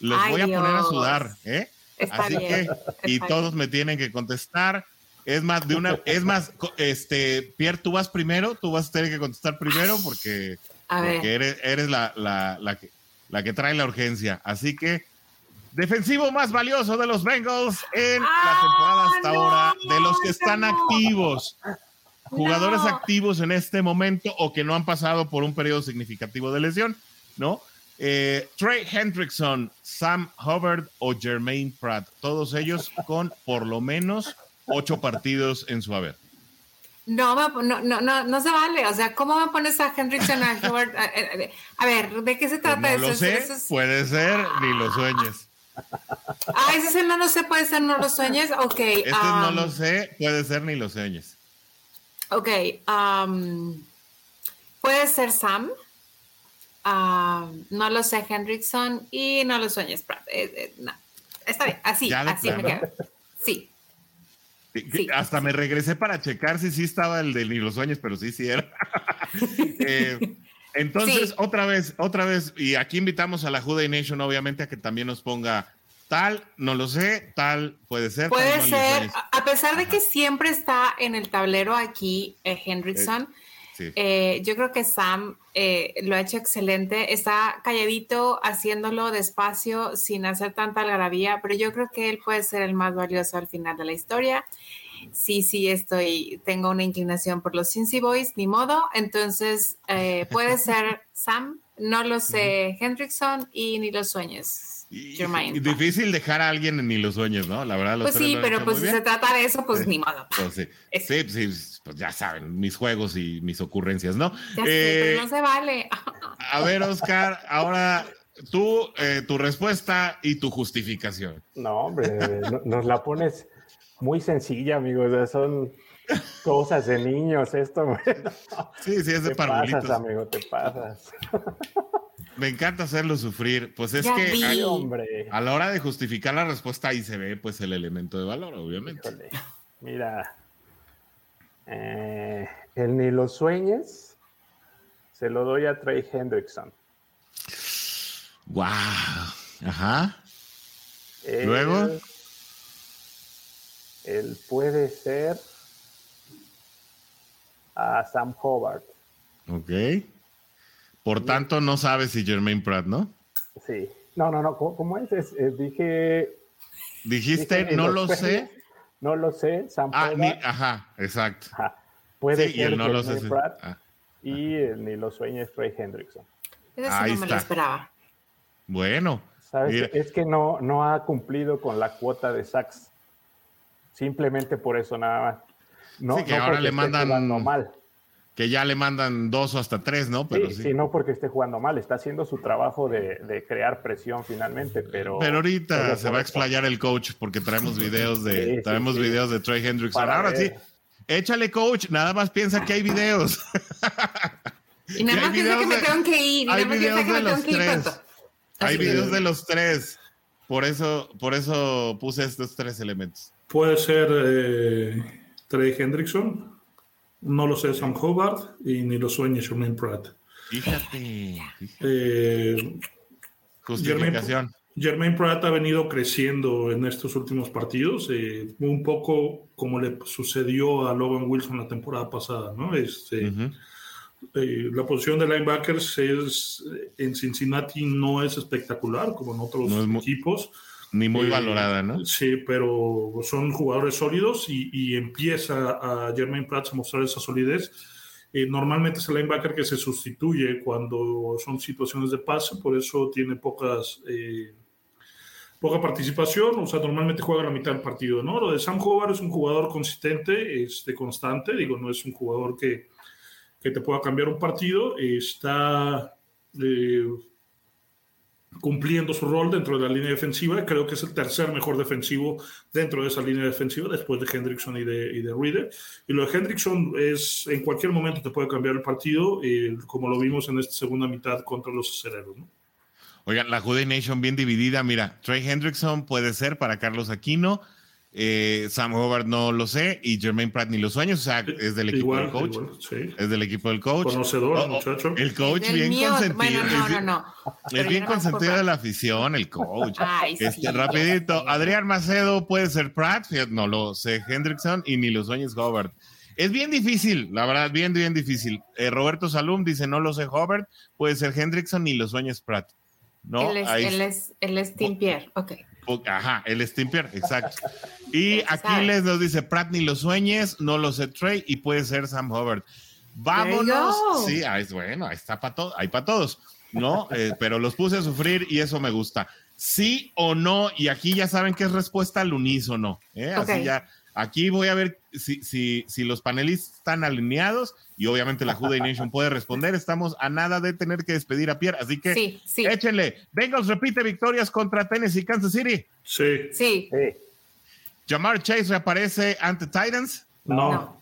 Los voy a poner a sudar, ¿eh? Así que, y todos me tienen que contestar. Es más, de una, es más, este, Pierre, tú vas primero, tú vas a tener que contestar primero porque, eres, eres la, la, la, que, la que trae la urgencia. Así que, defensivo más valioso de los Bengals en la ah, temporada hasta ahora, de los que están activos, jugadores activos en este momento o que no han pasado por un periodo significativo de lesión, ¿no? Eh, Trey Hendrickson, Sam Hubbard o Jermaine Pratt, todos ellos con por lo menos ocho partidos en su haber. No, no, no, no, no se vale. O sea, ¿cómo me pones a Hendrickson a Howard? A, ver, ¿de qué se trata pues no Lo sé, puede ser, ni lo sueñes. Ah, ese no lo sé, puede ser, no lo sueñes. Ok. Este no lo sé, puede ser, ni lo sueñes. Ok. Um, puede ser Sam. Um, no lo sé, Hendrickson. Y no lo sueñes, eh, eh, no. Está bien, así, así me queda. Sí. Hasta me regresé para checar si sí estaba el de Ni los sueños, pero sí, sí era. Eh, entonces, otra vez, otra vez, y aquí invitamos a la Juday Nation, obviamente, a que también nos ponga tal, no lo sé, tal, puede ser. Puede ser, a pesar de que siempre está en el tablero aquí, eh, Hendrickson. Eh, yo creo que Sam lo ha hecho excelente. Está calladito, haciéndolo despacio, sin hacer tanta algarabía, pero yo creo que él puede ser el más valioso al final de la historia sí, sí, estoy, tengo una inclinación por los Cincy Boys, ni modo. Entonces, eh, puede ser Sam, no lo sé, Hendrickson y ni los sueños. Y, difícil dejar a alguien en ni los sueños, ¿no? La verdad. pues sí, pero pues si se trata de eso, pues ni modo. Pues sí. sí, sí, pues ya saben, mis juegos y mis ocurrencias, ¿no? Ya sé, pero no se vale. a ver, Oscar, ahora tú, eh, tu respuesta y tu justificación. No, hombre, nos la pones muy sencilla, amigos. son cosas de niños esto. Sí, sí, es de Te pasas, amigo, te pasas. Me encanta hacerlo sufrir. Pues es que a, la hora de justificar la respuesta ahí se ve pues el elemento de valor, obviamente. Mira, eh, el ni lo sueñes se lo doy a Trey Hendrickson. Wow. Ajá. Luego él puede ser a Sam Hobart. Ok. Por tanto, no sabes si Jermaine Pratt, ¿no? Sí. No, no, no. ¿Cómo, es? dije. Dijiste, no lo sé. No lo sé, Sam Ah, Howard. ni- ajá, exacto. Ajá. Puede Sí, y ser no lo sé. sí. Pratt Ah, y el ni lo sueñes Trey Hendrickson. Eso sí Ahí no me lo está. esperaba. bueno, ¿Sabes? Es que no, no ha cumplido con la cuota de sacks. Simplemente por eso nada más. No, Sí, que no ahora le mandan- jugando mal. que ya le mandan dos o hasta tres, ¿no? Pero sí, sí. sí, no porque esté jugando mal. Está haciendo su trabajo de, de crear presión finalmente, pero. Pero ahorita se va a explayar el coach porque traemos videos de Sí, traemos sí. videos de Trey Hendrickson. Para Ahora sí, échale coach, nada más piensa que hay videos. Y nada hay más piensa que videos me de- tengo que ir. Y hay nada más piensa videos que de me tengo los que ir tres. hay videos de los tres. Por eso, por eso puse estos tres elementos. Puede ser eh, Trey Hendrickson, no lo sé, Sam Hobart y ni lo sueñe Jermaine Pratt. Fíjate. Eh, Justificación. Jermaine Pratt ha venido creciendo en estos últimos partidos, eh, un poco como le sucedió a Logan Wilson la temporada pasada, ¿no? Este, Ujú. eh, la posición de linebackers es, en Cincinnati no es espectacular como en otros No equipos. Ni muy Eh, valorada, ¿no? Sí, pero son jugadores sólidos y, y empieza a Jermaine Pratt a mostrar esa solidez. Eh, normalmente es el linebacker que se sustituye cuando son situaciones de pase, por eso tiene pocas, eh, poca participación, o sea, normalmente juega la mitad del partido, ¿no? Lo de Sam Howard es un jugador consistente, este, constante, digo, no es un jugador que, que te pueda cambiar un partido, está... eh, cumpliendo su rol dentro de la línea defensiva. Creo que es el tercer mejor defensivo dentro de esa línea defensiva, después de Hendrickson y de, y de Reader. Y lo de Hendrickson es, en cualquier momento te puede cambiar el partido, como lo vimos en esta segunda mitad contra los aceleros. ¿no? Oigan, la Jude Nation bien dividida. Mira, Trey Hendrickson puede ser para Carlos Aquino. Eh, Sam Howard no lo sé. Y Jermaine Pratt ni los sueños. O sea, es del equipo Igual, del coach. igual, sí. Es del equipo del coach. Conocedor, Oh, oh, muchacho. El coach bien mío- consentido. Bueno, no, es, no, no. Es bien consentido de la afición, el coach. Ay, sí. Este, rapidito, Adrián Macedo puede ser Pratt, no lo sé, Hendrickson y ni los sueños Hobart. Es bien difícil, la verdad, bien, bien difícil. Eh, Roberto Salum dice, no lo sé Hobart, puede ser Hendrickson ni los sueños Pratt. ¿No? Él es, Ahí- él es, él es Tim Pierre. Ok. Ajá, el Stimper, exacto. Y. Aquiles nos dice, Pratt ni los sueñes, no lo sé Trey y puede ser Sam Hobart. Vámonos. Sí, ahí es bueno, ahí está para todos, hay para todos, ¿no? Eh, pero los puse a sufrir y eso me gusta. Sí o no, y aquí ya saben que es respuesta al unísono. ¿eh? Así Ok. ya, aquí voy a ver si, si, si los panelistas están alineados y obviamente la Juday Nation puede responder. Estamos a nada de tener que despedir a Pierre, así que Sí, sí. échenle. Bengals repite victorias contra Tennessee, Kansas City. Sí, Sí. Sí, Jamar Chase reaparece ante Titans. no, No.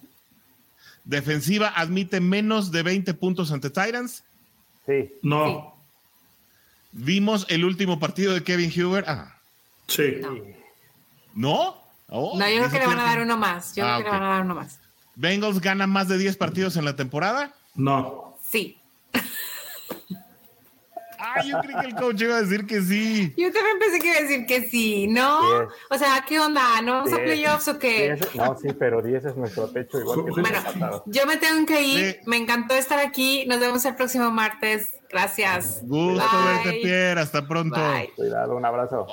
Defensiva admite menos de 20 puntos ante Titans. sí. no, Vimos el último partido de Kevin Huber. Ah, sí. No. ¿no? Oh, No, yo creo dice que le van a dar uno más. Yo Ah, creo que le van a dar uno más. Bengals gana más de 10 partidos en la temporada. No, Sí. Ah, yo creí que el coach iba a decir que sí. Yo también pensé que iba a decir que sí, ¿no? Diez. O sea, ¿qué onda? ¿No vamos a playoffs o qué? Diez- no, sí, pero 10 es nuestro techo, igual que Bueno, yo me tengo que ir. Sí. Me encantó estar aquí. Nos vemos el próximo martes. Gracias. Gusto Bye. verte, Pierre. Hasta pronto. Bye. Cuidado, un abrazo.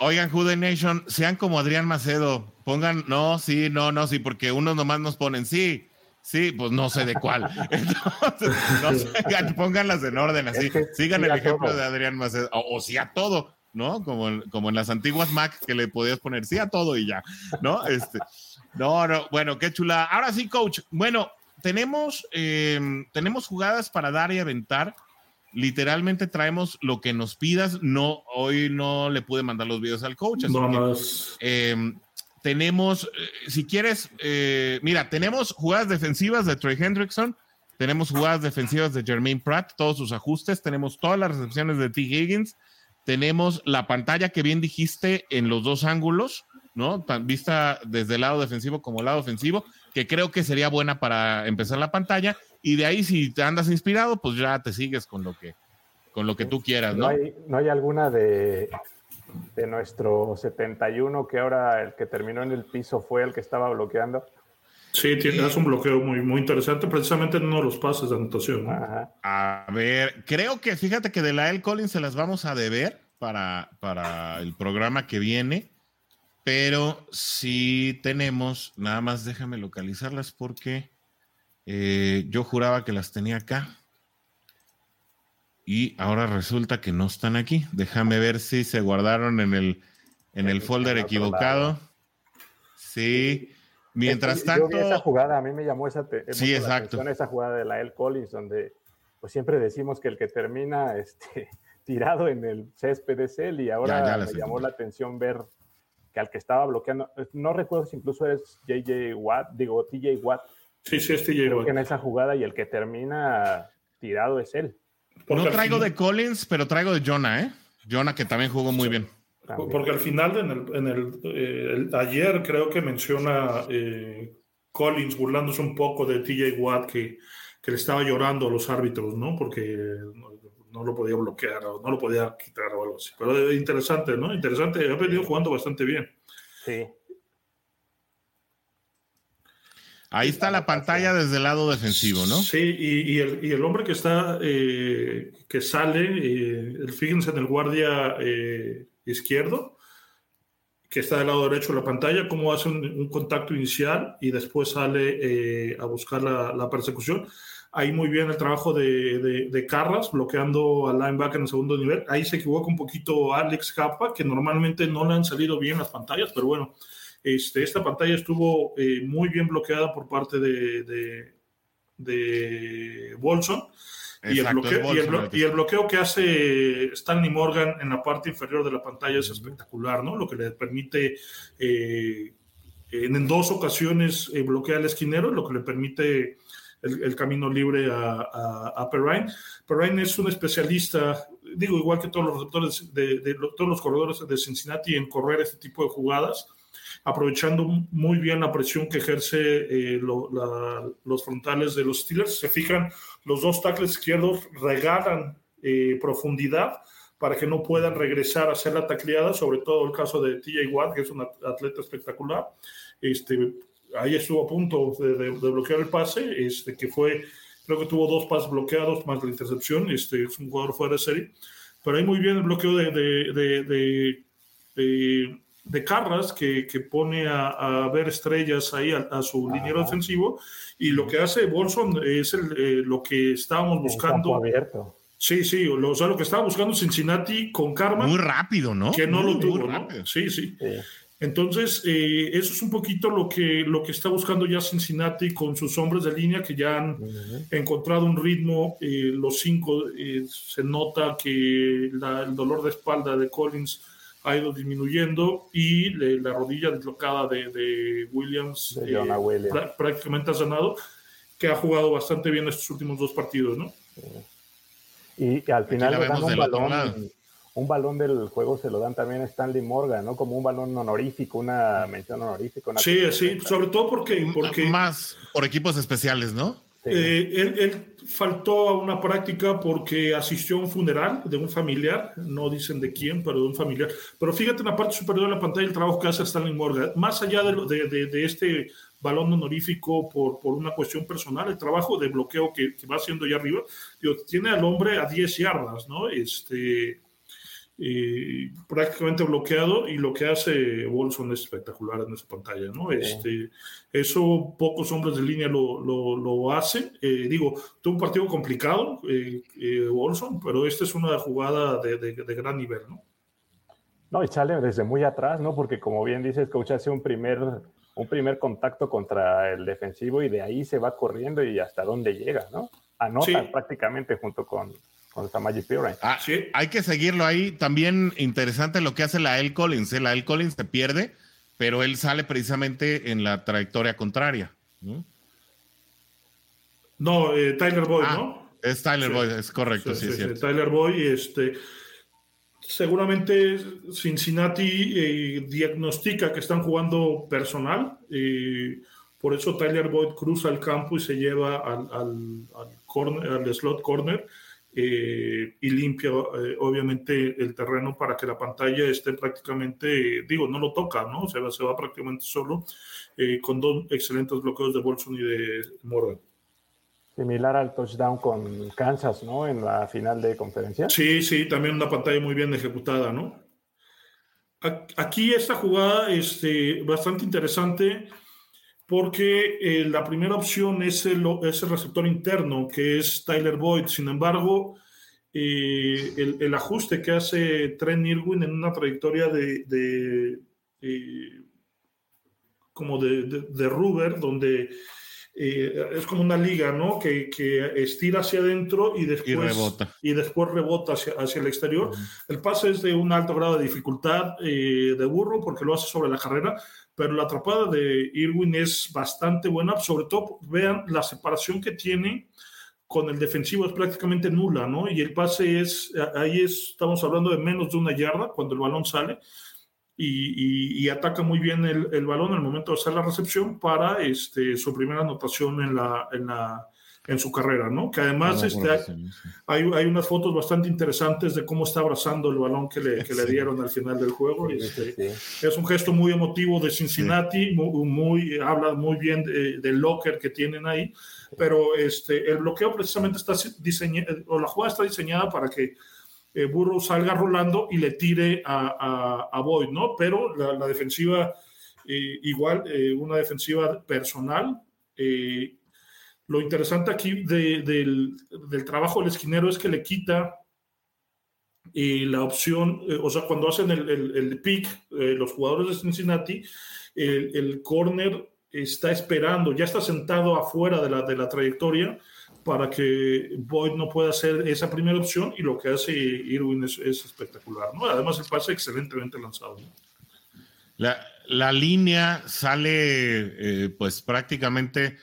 Oigan, Jude Nation, sean como Adrián Macedo. Pongan, no, sí, no, no, sí, porque unos nomás nos ponen sí. Sí, pues no sé de cuál. Entonces, no pónganlas en orden así. Es que Sigan sí el ejemplo todo. de Adrián Macedo. O, o sí a todo, ¿no? Como, en- como en las antiguas Mac que le podías poner sí a todo y ya, ¿no? Este, no, no, bueno, qué chula. Ahora sí, coach. Bueno, tenemos, eh, tenemos jugadas para dar y aventar. Literalmente traemos lo que nos pidas. No, hoy no le pude mandar los videos al coach. así no que, eh, tenemos, eh, si quieres, eh, mira, tenemos jugadas defensivas de Trey Hendrickson, tenemos jugadas defensivas de Jermaine Pratt, todos sus ajustes, tenemos todas las recepciones de T. Higgins, tenemos la pantalla que bien dijiste en los dos ángulos, ¿no? Tan- vista desde el lado defensivo como el lado ofensivo, que creo que sería buena para empezar la pantalla, y de ahí si te andas inspirado, pues ya te sigues con lo que, con lo que tú quieras, ¿No ¿no? hay, no hay alguna de, de nuestro 71 que ahora el que terminó en el piso fue el que estaba bloqueando? Sí, tiene, un bloqueo muy, muy interesante, precisamente en uno de los pases de anotación. A ver, creo que fíjate que de la El Collins se las vamos a deber para, para el programa que viene, pero sí tenemos, nada más déjame localizarlas porque eh, yo juraba que las tenía acá. Y ahora resulta que no están aquí. Déjame ver si se guardaron en el, en el folder equivocado. Sí. Mientras tanto. esa jugada, a mí me llamó esa, sí, exacto. esa jugada de la El Collins, donde pues siempre decimos que el que termina este, tirado en el césped es él, y ahora me llamó la atención ver que al que estaba bloqueando, no recuerdo si incluso es JJ Watt, digo TJ Watt. Sí, sí, es TJ Watt. en esa jugada y el que termina tirado es él. no traigo de Collins, pero traigo de Jonah, ¿eh? Jonah que también jugó muy bien. Porque al final, en el, en el, eh, ayer creo que menciona eh, Collins burlándose un poco de TJ Watt que, que, le estaba llorando a los árbitros, ¿no? Porque no, lo podía bloquear o no lo podía quitar o algo así. Pero interesante, ¿no? Interesante. Ha venido jugando bastante bien. Sí. Ahí está la pantalla desde el lado defensivo, ¿no? Sí, y, y, el, y el, hombre que está, eh, que sale, fíjense en el guardia izquierdo, que está del lado derecho de la pantalla, cómo hace un, contacto inicial y después sale eh, a buscar la, persecución. Ahí muy bien el trabajo de, de, Carras, bloqueando al linebacker en el segundo nivel. Ahí se equivoca un poquito Alex Capa, que normalmente no le han salido bien las pantallas, pero bueno, este, esta pantalla estuvo eh, muy bien bloqueada por parte de, de, de Bolson y, el bloqueo, que hace Stanley Morgan en la parte inferior de la pantalla es espectacular, ¿no? Lo que le permite eh, en, dos ocasiones eh, bloquear al esquinero, lo que le permite el, camino libre a, a, Perrine. Perrine es un especialista, digo, igual que todos los de, los corredores de Cincinnati en correr este tipo de jugadas aprovechando muy bien la presión que ejerce eh, los frontales de los Steelers. Se fijan, los dos tackles izquierdos regalan eh, profundidad para que no puedan regresar a hacer la tacleada, sobre todo el caso de TJ Watt, que es un atleta espectacular. Este, ahí estuvo a punto de, bloquear el pase, este, que fue, creo que tuvo dos pases bloqueados más la intercepción, este, es un jugador fuera de serie. Pero ahí muy bien el bloqueo de, de de Carras que, que pone a, ver estrellas ahí a, su liniero defensivo y lo que hace Bolson es el, eh, lo que estábamos buscando. abierto. Sí, sí, lo, o sea, lo que estaba buscando Cincinnati con Karma. Muy rápido, ¿no? Que no lo tuvo, ¿no? Sí, sí. Entonces, eh, eso es un poquito lo que, lo que está buscando ya Cincinnati con sus hombres de línea que ya han encontrado un ritmo. Eh, los cinco, se nota que el dolor de espalda de Collins ha ido disminuyendo y la rodilla deslocada de, Williams, eh, prácticamente ha sanado, que ha jugado bastante bien estos últimos dos partidos, ¿no? Y, al final le dan un balón, un balón del juego se lo dan también a Stanley Morgan, ¿no? Como un balón honorífico, una mención honorífica. sí, sí, sobre todo porque, porque... Más por equipos especiales, ¿no? Eh, él, faltó a una práctica porque asistió a un funeral de un familiar, no dicen de quién, pero de un familiar. Pero fíjate en la parte superior de la pantalla el trabajo que hace Stanley Morgan. Más allá de, de, de, este balón honorífico por, por, una cuestión personal, el trabajo de bloqueo que, que va haciendo allá arriba, tiene al hombre a 10 yardas, ¿no? Este, prácticamente bloqueado y lo que hace Bolson es espectacular en esa pantalla, ¿no? Este, eso pocos hombres de línea lo, lo, lo hacen. Eh, digo, tuvo un partido complicado, eh, eh pero esta es una jugada de, de, gran nivel, ¿no? No, y sale desde muy atrás, ¿no? Porque como bien dices, coach hace un primer, un primer contacto contra el defensivo y de ahí se va corriendo y hasta dónde llega, ¿no? Anota prácticamente junto con, con Ah, sí. Hay que seguirlo ahí. También interesante lo que hace la El Collins. ¿eh? La El Collins se pierde, pero él sale precisamente en la trayectoria contraria. No, eh, Tyler Boyd, ah, ¿no? Es Tyler Boyd, es correcto, sí, sí, Tyler Boyd, este, seguramente Cincinnati eh, diagnostica que están jugando personal. por eso Tyler Boyd cruza el campo y se lleva al, al, corner, al slot corner eh, y limpia eh, obviamente el terreno para que la pantalla esté prácticamente, digo, no lo toca, ¿no? Se va, se va prácticamente solo eh, con dos excelentes bloqueos de Bolson y de Morgan. Similar al touchdown con Kansas, ¿no? En la final de conferencia. Sí, sí, también una pantalla muy bien ejecutada, ¿no? Aquí esta jugada este, bastante interesante porque eh, la primera opción es el, es el, receptor interno, que es Tyler Boyd. Sin embargo, eh, el, ajuste que hace Trent Irwin en una trayectoria de, de eh, como de, de, de Ruber, donde eh, es como una liga, ¿no? Que, estira hacia adentro y después, rebota, y después rebota hacia, hacia el exterior. El pase es de un alto grado de dificultad eh, de burro porque lo hace sobre la carrera, pero la atrapada de Irwin es bastante buena. Sobre todo, vean la separación que tiene con el defensivo es prácticamente nula, ¿no? Y el pase es, ahí estamos hablando de menos de una yarda cuando el balón sale y, ataca muy bien el, el, balón al momento de hacer la recepción para este, su primera anotación en, la, en, la, en su carrera, ¿no? Que además este, hay, hay, unas fotos bastante interesantes de cómo está abrazando el balón que le, que le dieron al final del juego. Este, es un gesto muy emotivo de Cincinnati, muy, habla muy bien del locker que tienen ahí, pero este, el bloqueo precisamente está diseñado, o la jugada está diseñada para que eh, Burrow salga rolando y le tire a, a, Boyd, ¿no? Pero la, defensiva, eh, igual, eh, una defensiva personal. Lo interesante aquí del, del, trabajo del esquinero es que le quita la opción, o sea, cuando hacen el, el, pick, los jugadores de Cincinnati, el, el corner está esperando, ya está sentado afuera de la, de la trayectoria para que Boyd no pueda hacer esa primera opción y lo que hace Irwin es, espectacular. ¿no? Además, el pase excelentemente lanzado. La, la, línea sale eh, pues prácticamente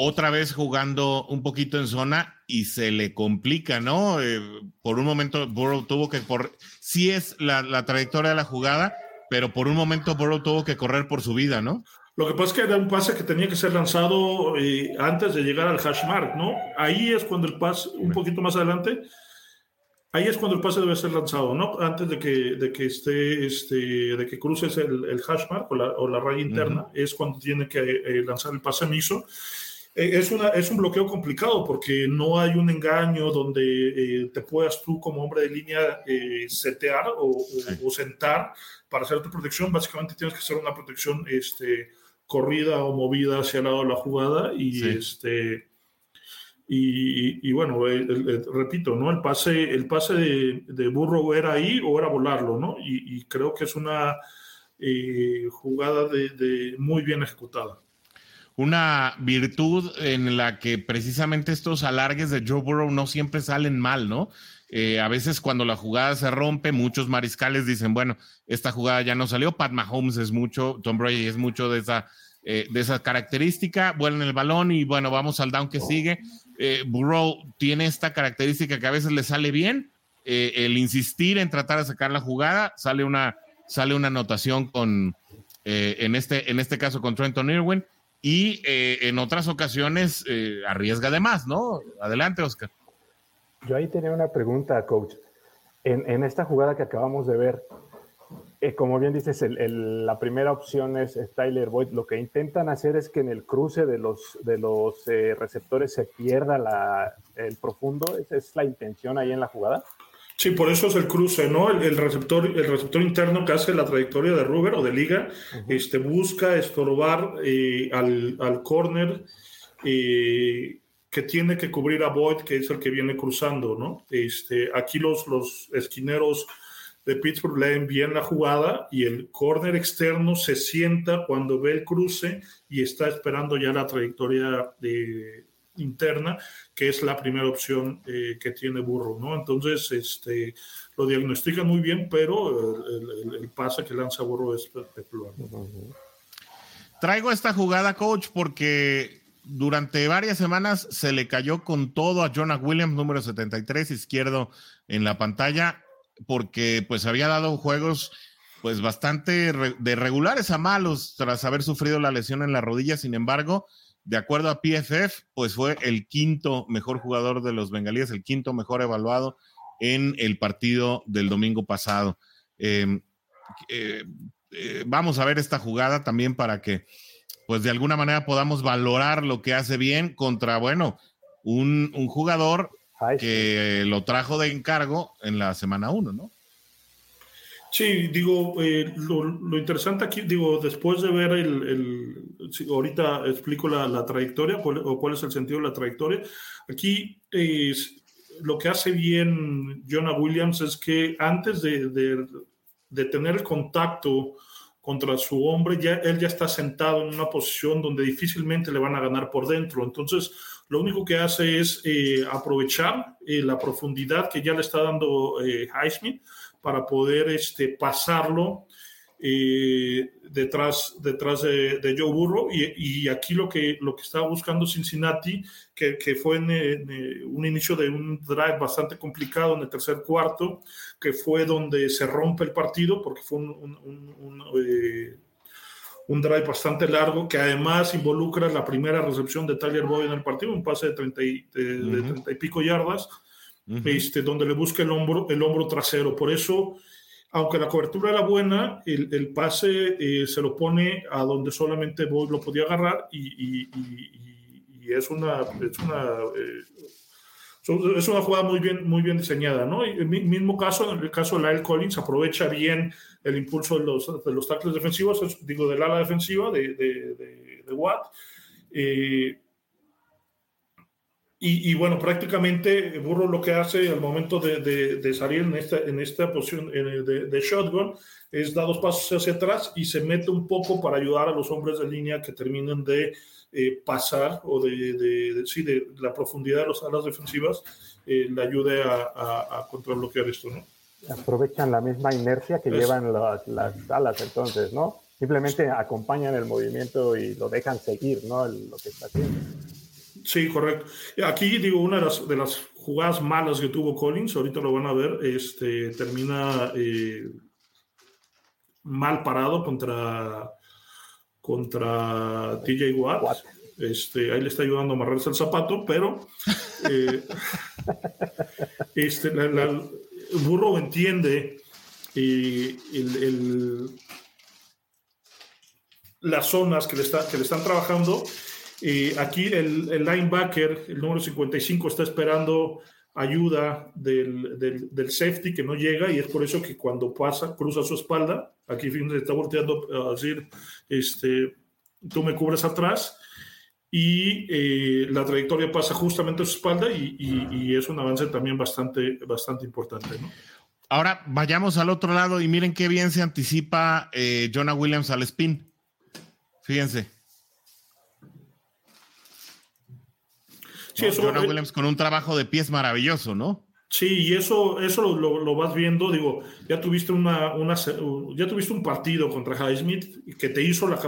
otra vez jugando un poquito en zona y se le complica, ¿no? Eh, por un momento Burrow tuvo que correr, sí es la, la trayectoria de la jugada, pero por un momento Burrow tuvo que correr por su vida, ¿no? Lo que pasa es que era un pase que tenía que ser lanzado eh, antes de llegar al hash mark, ¿no? Ahí es cuando el pase, un poquito más adelante, ahí es cuando el pase debe ser lanzado, ¿no? Antes de que, de que esté, este, de que cruces el, el hash mark o la, o la raya interna, es cuando tiene que eh, lanzar el pase miso. Eh, es, una, es un bloqueo complicado porque no hay un engaño donde te puedas tú como hombre de línea setear o, o, sentar para hacer tu protección. Básicamente tienes que hacer una protección este, corrida o movida hacia el lado de la jugada y este y, bueno repito no el pase el pase de, de, Burrow era ahí o era volarlo no y, creo que es una eh, jugada de, muy bien ejecutada una virtud en la que precisamente estos alargues de Joe Burrow no siempre salen mal, ¿no? Eh, a veces cuando la jugada se rompe, muchos mariscales dicen, bueno, esta jugada ya no salió. Pat Mahomes es mucho, Tom Brady es mucho de esa, eh, de esa característica, vuelan el balón y bueno, vamos al down que sigue. Eh, Burrow tiene esta característica que a veces le sale bien, el insistir en tratar de sacar la jugada, sale una, sale una anotación con, en, este, en este caso con Trenton Irwin y eh, en otras ocasiones eh, arriesga de más, ¿no? Adelante, Oscar. Yo ahí tenía una pregunta, coach. En, esta jugada que acabamos de ver, eh, como bien dices, la primera opción es, Tyler Boyd. Lo que intentan hacer es que en el cruce de los, de los receptores se pierda la, el profundo. ¿Esa es la intención ahí en la jugada? Sí, por eso es el cruce, ¿no? El, receptor, el receptor interno que hace la trayectoria de Ruber o de Liga, este, busca estorbar eh, al, al corner eh, que tiene que cubrir a Boyd, que es el que viene cruzando, ¿no? Este, aquí los, los esquineros de Pittsburgh leen bien la jugada y el corner externo se sienta cuando ve el cruce y está esperando ya la trayectoria de, interna, que es la primera opción eh, que tiene Burro, ¿no? Entonces, este, lo diagnostica muy bien, pero el, pase que lanza Burro es espectacular. Traigo esta jugada, coach, porque durante varias semanas se le cayó con todo a Jonah Williams, número 73, izquierdo en la pantalla, porque pues había dado juegos pues bastante de regulares a malos tras haber sufrido la lesión en la rodilla. Sin embargo, de acuerdo a PFF, pues fue el quinto mejor jugador de los bengalíes, el quinto mejor evaluado en el partido del domingo pasado. Em, eh, eh, vamos a ver esta jugada también para que, pues de alguna manera podamos valorar lo que hace bien contra, bueno, un, jugador que lo trajo de encargo en la semana uno, ¿no? Sí, digo, eh, lo, interesante aquí, digo, después de ver el, ahorita explico la, trayectoria o cuál es el sentido de la trayectoria. Aquí lo que hace bien Jonah Williams es que antes de, de, de tener el contacto contra su hombre, ya, él ya está sentado en una posición donde difícilmente le van a ganar por dentro. Entonces, lo único que hace es eh, aprovechar eh, la profundidad que ya le está dando eh, Highsmith para poder este, pasarlo eh, detrás, detrás de, Joe Burrow. Y, aquí lo que, lo que estaba buscando Cincinnati, que, que fue en, un inicio de un drive bastante complicado en el tercer cuarto, que fue donde se rompe el partido, porque fue un, un, eh, drive bastante largo, que además involucra la primera recepción de Tyler Boyd en el partido, un pase de 30 y, de, y pico yardas este, donde le busca el hombro, el hombro trasero. Por eso, aunque la cobertura era buena, el, el pase eh, se lo pone a donde solamente Boyd lo podía agarrar y, y, y, es una, es una, eh, es una jugada muy bien, muy bien diseñada. ¿no? Y el mismo caso, en el caso de Lyle Collins, aprovecha bien el impulso de los, de los tackles defensivos, digo, del ala defensiva de, de, de, de Watt. Eh, y, bueno, prácticamente Burro lo que hace al momento de, de, salir en esta, en esta posición de, de, shotgun es dar dos pasos hacia atrás y se mete un poco para ayudar a los hombres de línea que terminen de eh, pasar o de, sí, de, la profundidad de las alas defensivas eh, le ayude a, a, a, contrabloquear esto, ¿no? Aprovechan la misma inercia que llevan las, las, alas entonces, ¿no? Simplemente acompañan el movimiento y lo dejan seguir, ¿no? lo que está haciendo. Sí, correcto. Aquí digo, una de las, de las, jugadas malas que tuvo Collins, ahorita lo van a ver, este, termina eh, mal parado contra, contra TJ Watt. Este, ahí le está ayudando a amarrarse el zapato, pero eh, este, el burro entiende eh, el, las zonas que le, está, que le están trabajando aquí el, el, linebacker, el número 55, está esperando ayuda del, del, del, safety que no llega y es por eso que cuando pasa, cruza su espalda, aquí se está volteando a decir, este, tú me cubres atrás y eh, la trayectoria pasa justamente a su espalda y, y, es un avance también bastante, bastante importante. ¿no? Ahora vayamos al otro lado y miren qué bien se anticipa eh, Jonah Williams al spin. Fíjense. Sí, Jonah Williams con un trabajo de pies maravilloso, ¿no? Sí, y eso, eso lo, lo, vas viendo, digo, ya tuviste una, una, ya tuviste un partido contra Highsmith que te hizo la,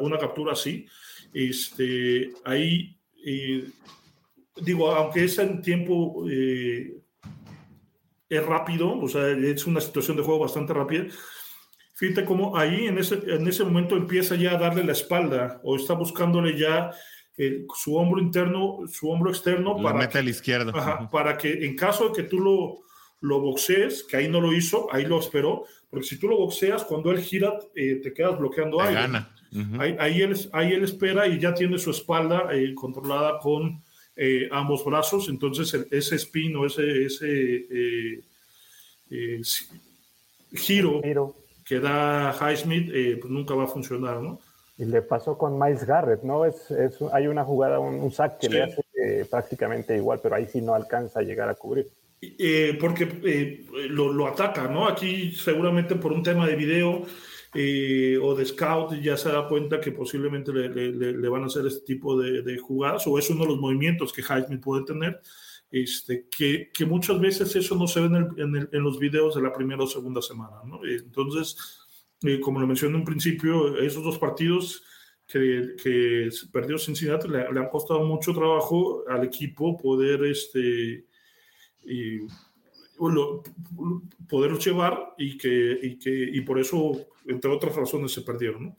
una captura así. Este, ahí, eh, digo, aunque es en tiempo eh, es rápido, o sea, es una situación de juego bastante rápida. Fíjate cómo ahí en ese, en ese momento empieza ya a darle la espalda o está buscándole ya su hombro interno, su hombro externo para, mete al izquierdo. para que en caso de que tú lo, lo boxees, que ahí no lo hizo, ahí lo esperó, porque si tú lo boxeas, cuando él gira, eh, te quedas bloqueando aire. Gana. ahí, él, ahí él espera y ya tiene su espalda eh, controlada con eh, ambos brazos, entonces ese spin o ese, ese giro, giro, que da Highsmith pues nunca va a funcionar, ¿no? Y le pasó con Miles Garrett, ¿no? Es, es hay una jugada, un, sack que le hace eh, prácticamente igual, pero ahí sí no alcanza a llegar a cubrir. Eh, porque eh, lo, lo, ataca, ¿no? Aquí seguramente por un tema de video o de scout ya se da cuenta que posiblemente le, le, le van a hacer este tipo de, de, jugadas o es uno de los movimientos que Heisman puede tener. Este, que, que muchas veces eso no se ve en, el, en, el, en los videos de la primera o segunda semana, ¿no? Entonces, eh, como lo mencioné en un principio, esos dos partidos que, que perdió Cincinnati le, le, han costado mucho trabajo al equipo poder este, y, lo, poderlos llevar y que, y que y por eso, entre otras razones, se perdieron.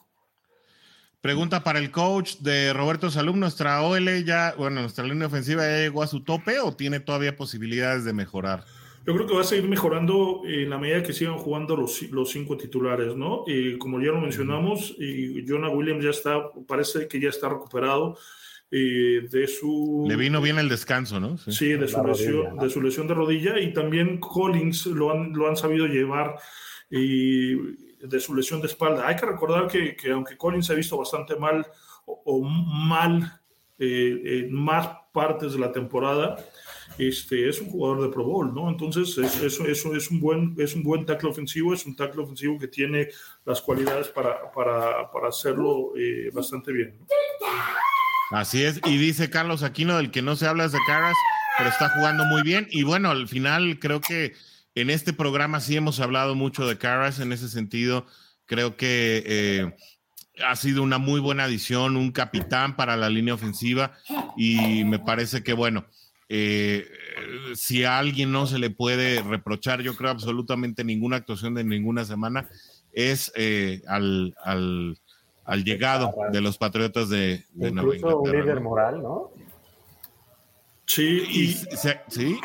Pregunta para el coach de Roberto Salum, ¿nuestra OL ya, bueno, nuestra línea ofensiva llegó a su tope o tiene todavía posibilidades de mejorar? Yo creo que va a seguir mejorando en la medida que sigan jugando los, los cinco titulares, ¿no? Y como ya lo mencionamos, y Jonah Williams ya está, parece que ya está recuperado eh, de su... Le vino bien el descanso, ¿no? Sí, sí de, su lesión, de su lesión de rodilla y también Collins lo han, lo han sabido llevar de su lesión de espalda. Hay que recordar que, que aunque Collins se ha visto bastante mal o, mal eh, en más partes de la temporada, este, es un jugador de Pro Bowl, ¿no? Entonces, eso, eso es, un buen, es un buen tackle ofensivo, es un tackle ofensivo que tiene las cualidades para, para, para hacerlo eh, bastante bien. Así es, y dice Carlos Aquino, del que no se habla es de Caras, pero está jugando muy bien. Y bueno, al final creo que en este programa sí hemos hablado mucho de Caras en ese sentido. Creo que eh, ha sido una muy buena adición, un capitán para la línea ofensiva y me parece que, bueno, eh, si a alguien no se le puede reprochar, yo creo absolutamente ninguna actuación de ninguna semana, es eh, al, al, llegado de los Patriotas de, de Nueva Inglaterra. un líder moral, ¿no? Sí, y se, sí,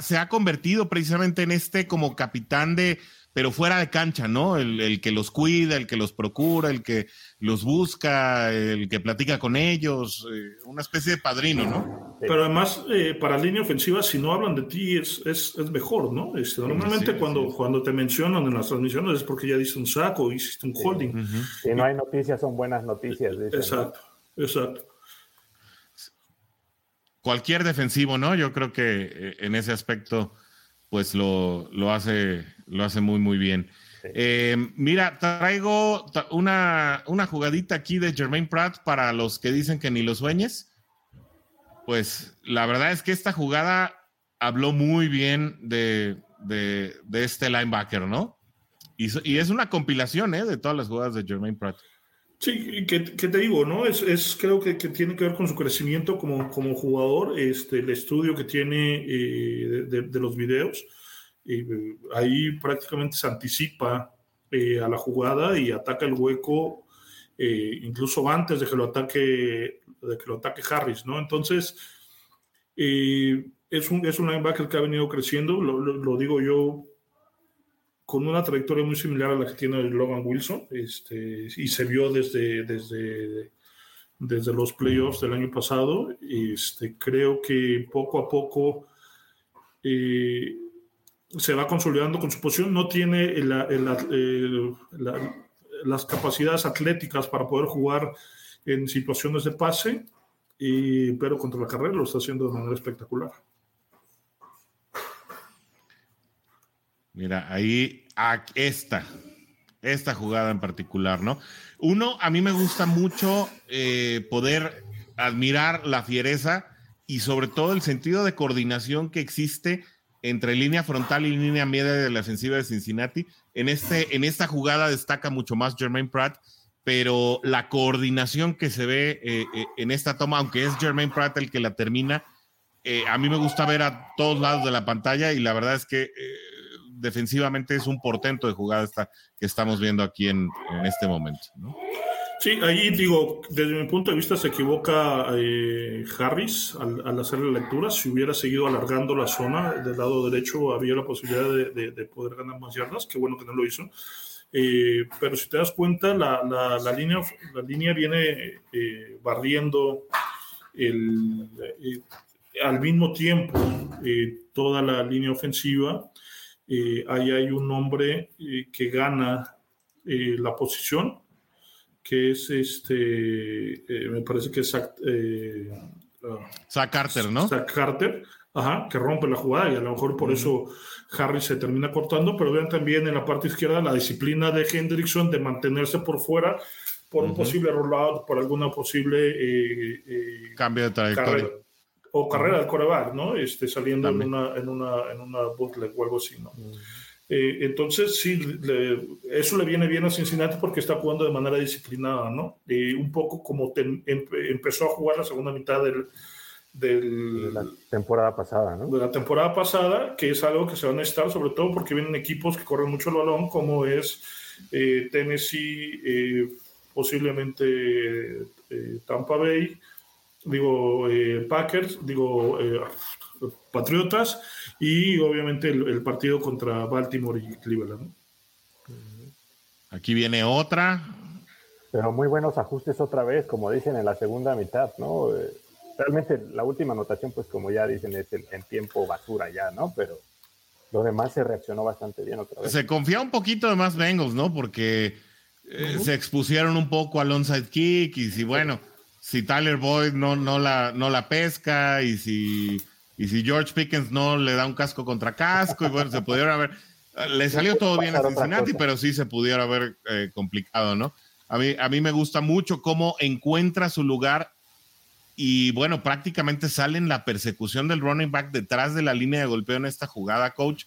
se ha convertido precisamente en este como capitán de, pero fuera de cancha, ¿no? El, que los cuida, el que los procura, el que los busca, el que platica con ellos, eh, una especie de padrino, ¿no? Pero además, eh, para línea ofensiva, si no hablan de ti, es, es, es mejor, ¿no? Este, normalmente cuando, cuando te mencionan en las transmisiones es porque ya diste un saco, hiciste un holding. Si no hay noticias, son buenas noticias. exacto, exacto cualquier defensivo, ¿no? Yo creo que eh, en ese aspecto, pues lo, lo hace, lo hace muy, muy bien. Eh, mira, traigo una, una jugadita aquí de Jermaine Pratt para los que dicen que ni lo sueñes. Pues la verdad es que esta jugada habló muy bien de, de, este linebacker, ¿no? Y, y, es una compilación ¿eh? de todas las jugadas de Jermaine Pratt. Sí, que, te digo, ¿no? Es, es creo que, que, tiene que ver con su crecimiento como, como jugador, este, el estudio que tiene eh, de, de, los videos. Eh, ahí prácticamente se anticipa eh, a la jugada y ataca el hueco incluso antes de que lo ataque, de que lo ataque Harris, ¿no? Entonces, es, un, es un linebacker que ha venido creciendo, lo, digo yo con una trayectoria muy similar a la que tiene Logan Wilson, este, y se vio desde, desde, desde los playoffs del año pasado. Este, creo que poco a poco eh, se va consolidando con su posición, no tiene las capacidades atléticas para poder jugar en situaciones de pase, pero contra la carrera lo está haciendo de manera espectacular. Mira, ahí esta, esta jugada en particular, ¿no? Uno, a mí me gusta mucho eh, poder admirar la fiereza y sobre todo el sentido de coordinación que existe entre línea frontal y línea media de la ofensiva de Cincinnati. En, este, en esta jugada destaca mucho más Jermaine Pratt, pero la coordinación que se ve eh, eh, en esta toma, aunque es Jermaine Pratt el que la termina, a mí me gusta ver a todos lados de la pantalla y la verdad es que defensivamente es un portento de jugada esta que estamos viendo aquí en, este momento. Sí, ahí digo, desde mi punto de vista se equivoca eh, Harris al, hacer la lectura. Si hubiera seguido alargando la zona del lado derecho, había la posibilidad de, poder ganar más yardas. Qué bueno que no lo hizo. Eh, pero si te das cuenta, la, línea, viene eh, barriendo al mismo tiempo toda la línea ofensiva ahí hay un hombre que gana la posición, que es este, me parece que es Zach, ah, Carter, ¿no? Zach Carter, ajá, que rompe la jugada y a lo mejor por eso Harry se termina cortando, pero vean también en la parte izquierda la disciplina de Hendrickson de mantenerse por fuera por un posible rollout, por alguna posible cambio de trayectoria o carrera de coreback, ¿no? Este, saliendo en una, en, una, en una bootleg o algo así, ¿no? Eh, entonces, sí, eso le viene bien a Cincinnati porque está jugando de manera disciplinada, ¿no? un poco como empezó a jugar la segunda mitad del, de la temporada pasada, ¿no? De la temporada pasada, que es algo que se va a necesitar, sobre todo porque vienen equipos que corren mucho el balón, como es eh, Tennessee, eh, posiblemente Tampa Bay, digo, eh, Packers, digo, eh, Patriotas y obviamente el, partido contra Baltimore y Cleveland. Aquí viene otra. Pero muy buenos ajustes otra vez, como dicen en la segunda mitad, ¿no? Realmente la última anotación, pues como ya dicen, es el, en tiempo basura ya, ¿no? Pero lo demás se reaccionó bastante bien otra vez. Se confía un poquito de más Bengals, ¿no? Porque eh, se expusieron un poco al onside kick y si, bueno, si Tyler Boyd no, no, la, no la pesca y si, y si George Pickens no le da un casco contra casco y bueno, se pudieron haber... Le salió todo bien a Cincinnati, pero sí se pudiera haber eh, complicado, ¿no? A mí, a mí me gusta mucho cómo encuentra su lugar y bueno, prácticamente sale en la persecución del running back detrás de la línea de golpeo en esta jugada, coach.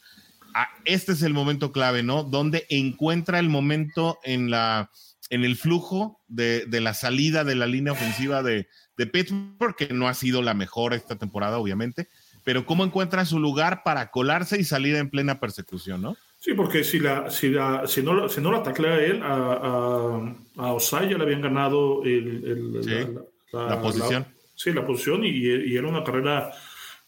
Ah, este es el momento clave, ¿no? Donde encuentra el momento en, la, en el flujo de, la salida de la línea ofensiva de, de Pittsburgh, que no ha sido la mejor esta temporada, obviamente, pero cómo encuentra su lugar para colarse y salir en plena persecución, ¿no? Sí, porque si, la, si, la, si, no, si no la a él, a, a, Osai ya le habían ganado el, la, posición sí, la posición y, era una carrera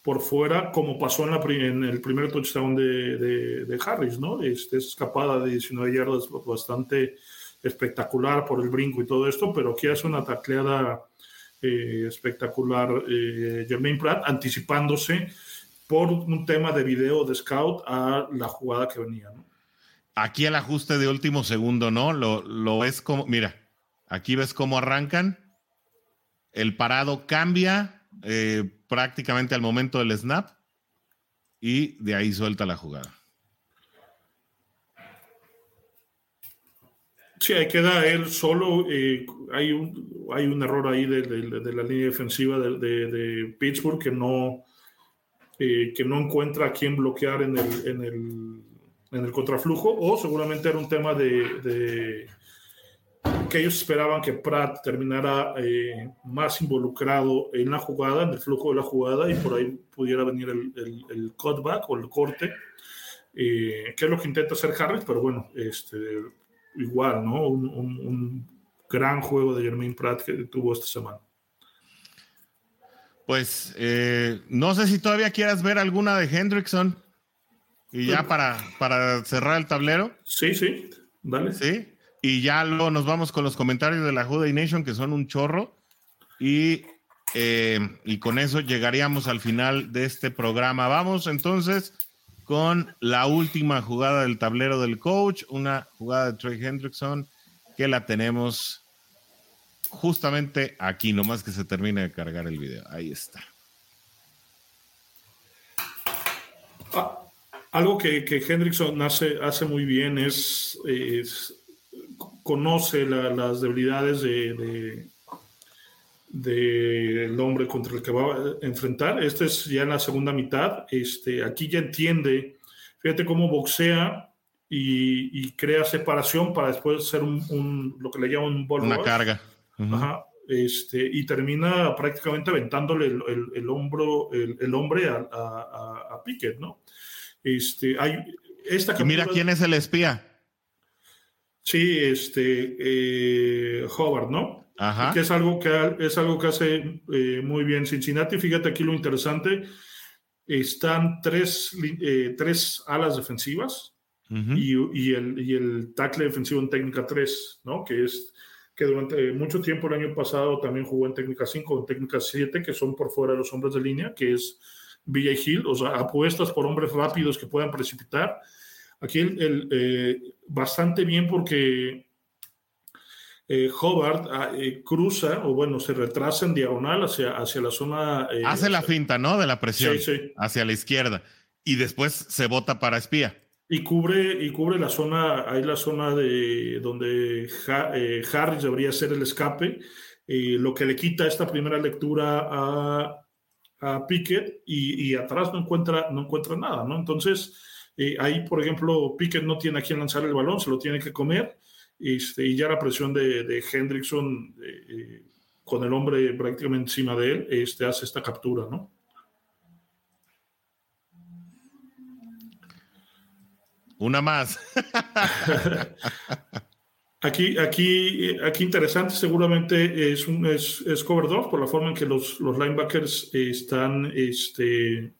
por fuera, como pasó en, la, en el primer touchdown de, de, Harris, ¿no? Este, escapada de 19 yardas bastante espectacular por el brinco y todo esto, pero aquí hace una tacleada eh, espectacular eh, Jermaine Pratt, anticipándose por un tema de video de scout a la jugada que venía. Aquí el ajuste de último segundo, ¿no? Lo, lo ves como, mira, aquí ves cómo arrancan el parado cambia eh, prácticamente al momento del snap y de ahí suelta la jugada. Sí, ahí queda él solo. Eh, hay, un, hay un error ahí de, la línea defensiva de, Pittsburgh que no, eh, que no encuentra a quién bloquear en el, en el, en el contraflujo, o seguramente era un tema de, que ellos esperaban que Pratt terminara eh, más involucrado en la jugada, en el flujo de la jugada, y por ahí pudiera venir el, el, cutback o el corte, eh, que es lo que intenta hacer Harris, pero bueno, este, igual, ¿no? Un, gran juego de Jermaine Pratt que tuvo esta semana. Pues eh, no sé si todavía quieras ver alguna de Hendrickson. Y ya para, para cerrar el tablero. Sí, sí, dale. Sí. Y ya luego nos vamos con los comentarios de la Juday Nation, que son un chorro. Y, eh, y con eso llegaríamos al final de este programa. Vamos entonces con la última jugada del tablero del coach, una jugada de Trey Hendrickson que la tenemos justamente aquí, nomás que se termine de cargar el video. Ahí está. Ah, algo que, que Hendrickson hace, hace muy bien es, es conoce las debilidades de, del hombre contra el que va a enfrentar. Este es ya en la segunda mitad. Este, aquí ya entiende, fíjate cómo boxea y, crea separación para después hacer un, lo que le llaman un ball Una carga. este, y termina prácticamente aventándole el, hombro, el, hombre a, a, Pickett, ¿no? Este, hay, esta y mira quién es el espía. Sí, este, eh, Howard, ¿no? Ajá. Que es algo que, es algo que hace eh, muy bien Cincinnati. Fíjate aquí lo interesante. Están tres, eh, tres alas defensivas y, y, el, y el tackle defensivo en técnica 3, ¿no? Que es que durante mucho tiempo el año pasado también jugó en técnica 5, en técnica 7, que son por fuera de los hombres de línea, que es VJ Hill, o sea, apuestas por hombres rápidos que puedan precipitar Aquí el, eh, bastante bien porque eh, Hobart ah, eh, cruza, o bueno, se retrasa en diagonal hacia, hacia la zona. Hace la finta, ¿no? De la presión hacia la izquierda. Y después se bota para espía. Y cubre, y cubre la zona, ahí la zona de donde Harris debería ser el escape, lo que le quita esta primera lectura a, a Pickett y, y, atrás no encuentra, no encuentra nada, ¿no? Entonces, eh, ahí, por ejemplo, Pickett no tiene a quien lanzar el balón, se lo tiene que comer. Este, y ya la presión de, de Hendrickson, eh, eh, con el hombre prácticamente encima de él, este, hace esta captura, ¿no? Una más. aquí, aquí, aquí interesante, seguramente es un es, es cover 2 por la forma en que los, los linebackers están este,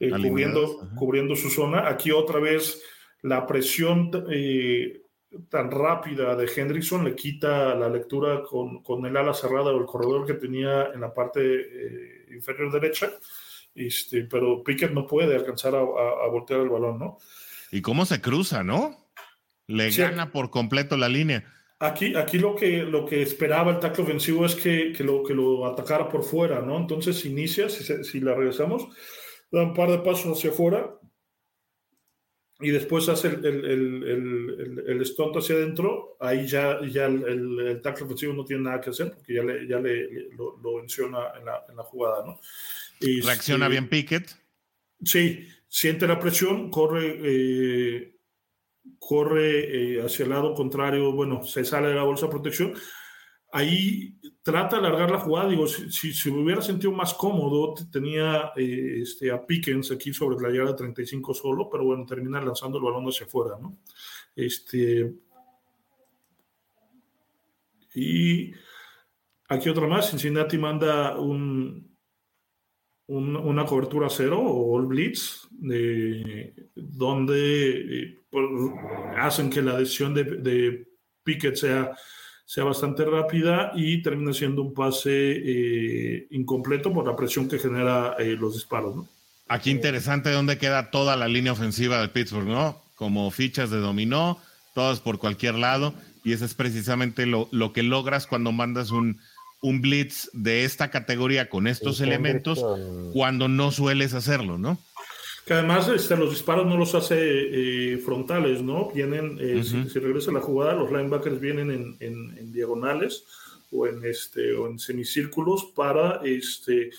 eh, cubriendo, cubriendo su zona. Aquí otra vez la presión eh, tan rápida de Hendrickson le quita la lectura con, con, el ala cerrada o el corredor que tenía en la parte eh, inferior derecha. Este, pero Pickett no puede alcanzar a, voltear el balón, ¿no? ¿Y cómo se cruza, no? Le gana por completo la línea. Aquí, aquí lo, que, lo que esperaba el tackle ofensivo es que, que, lo, que lo atacara por fuera, ¿no? Entonces inicia, si, si la regresamos, da un par de pasos hacia afuera y después hace el, el, el, el, estonto hacia adentro, ahí ya, ya el, tackle ofensivo no tiene nada que hacer porque ya le, ya le, lo, menciona en la, en la, jugada, ¿no? Y, Reacciona bien Pickett. Sí, siente la presión, corre, eh, corre eh, hacia el lado contrario, bueno, se sale de la bolsa de protección ahí trata de alargar la jugada. Digo, si, si, me hubiera sentido más cómodo, tenía eh, este, a Pickens aquí sobre la yarda 35 solo, pero bueno, termina lanzando el balón hacia afuera, ¿no? Este. Y aquí otra más, Cincinnati manda un, una cobertura cero o all blitz, donde eh, hacen que la decisión de, de Pickett sea sea bastante rápida y termina siendo un pase eh, incompleto por la presión que genera eh, los disparos. ¿no? Aquí interesante dónde queda toda la línea ofensiva de Pittsburgh, ¿no? Como fichas de dominó, todas por cualquier lado, y eso es precisamente lo, lo que logras cuando mandas un, un blitz de esta categoría con estos elementos, cuando no sueles hacerlo, ¿no? Que además este, los disparos no los hace eh, frontales, ¿no? Vienen, eh, si, regresa la jugada, los linebackers vienen en, en, diagonales o en, este, o en semicírculos para este,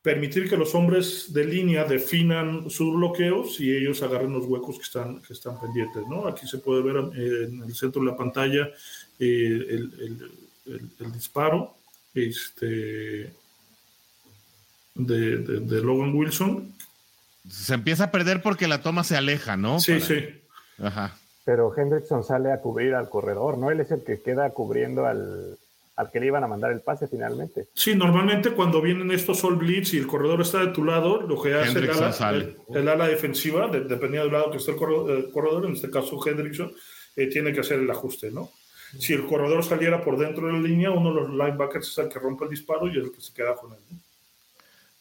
permitir que los hombres de línea definan sus bloqueos y ellos agarren los huecos que están, que están pendientes, ¿no? Aquí se puede ver eh, en el centro de la pantalla el, el, el, disparo este, de, de, de Logan Wilson, se empieza a perder porque la toma se aleja, ¿no? Sí, sí. Ajá. Pero Hendrickson sale a cubrir al corredor, ¿no? Él es el que queda cubriendo al, al que le iban a mandar el pase finalmente. Sí, normalmente cuando vienen estos all blitz y el corredor está de tu lado, lo que hace el ala, el, ala, defensiva, dependiendo del lado que esté el corredor, en este caso Hendrickson, eh, tiene que hacer el ajuste, ¿no? Si el corredor saliera por dentro de la línea, uno de los linebackers es el que rompe el disparo y es el que se queda con él.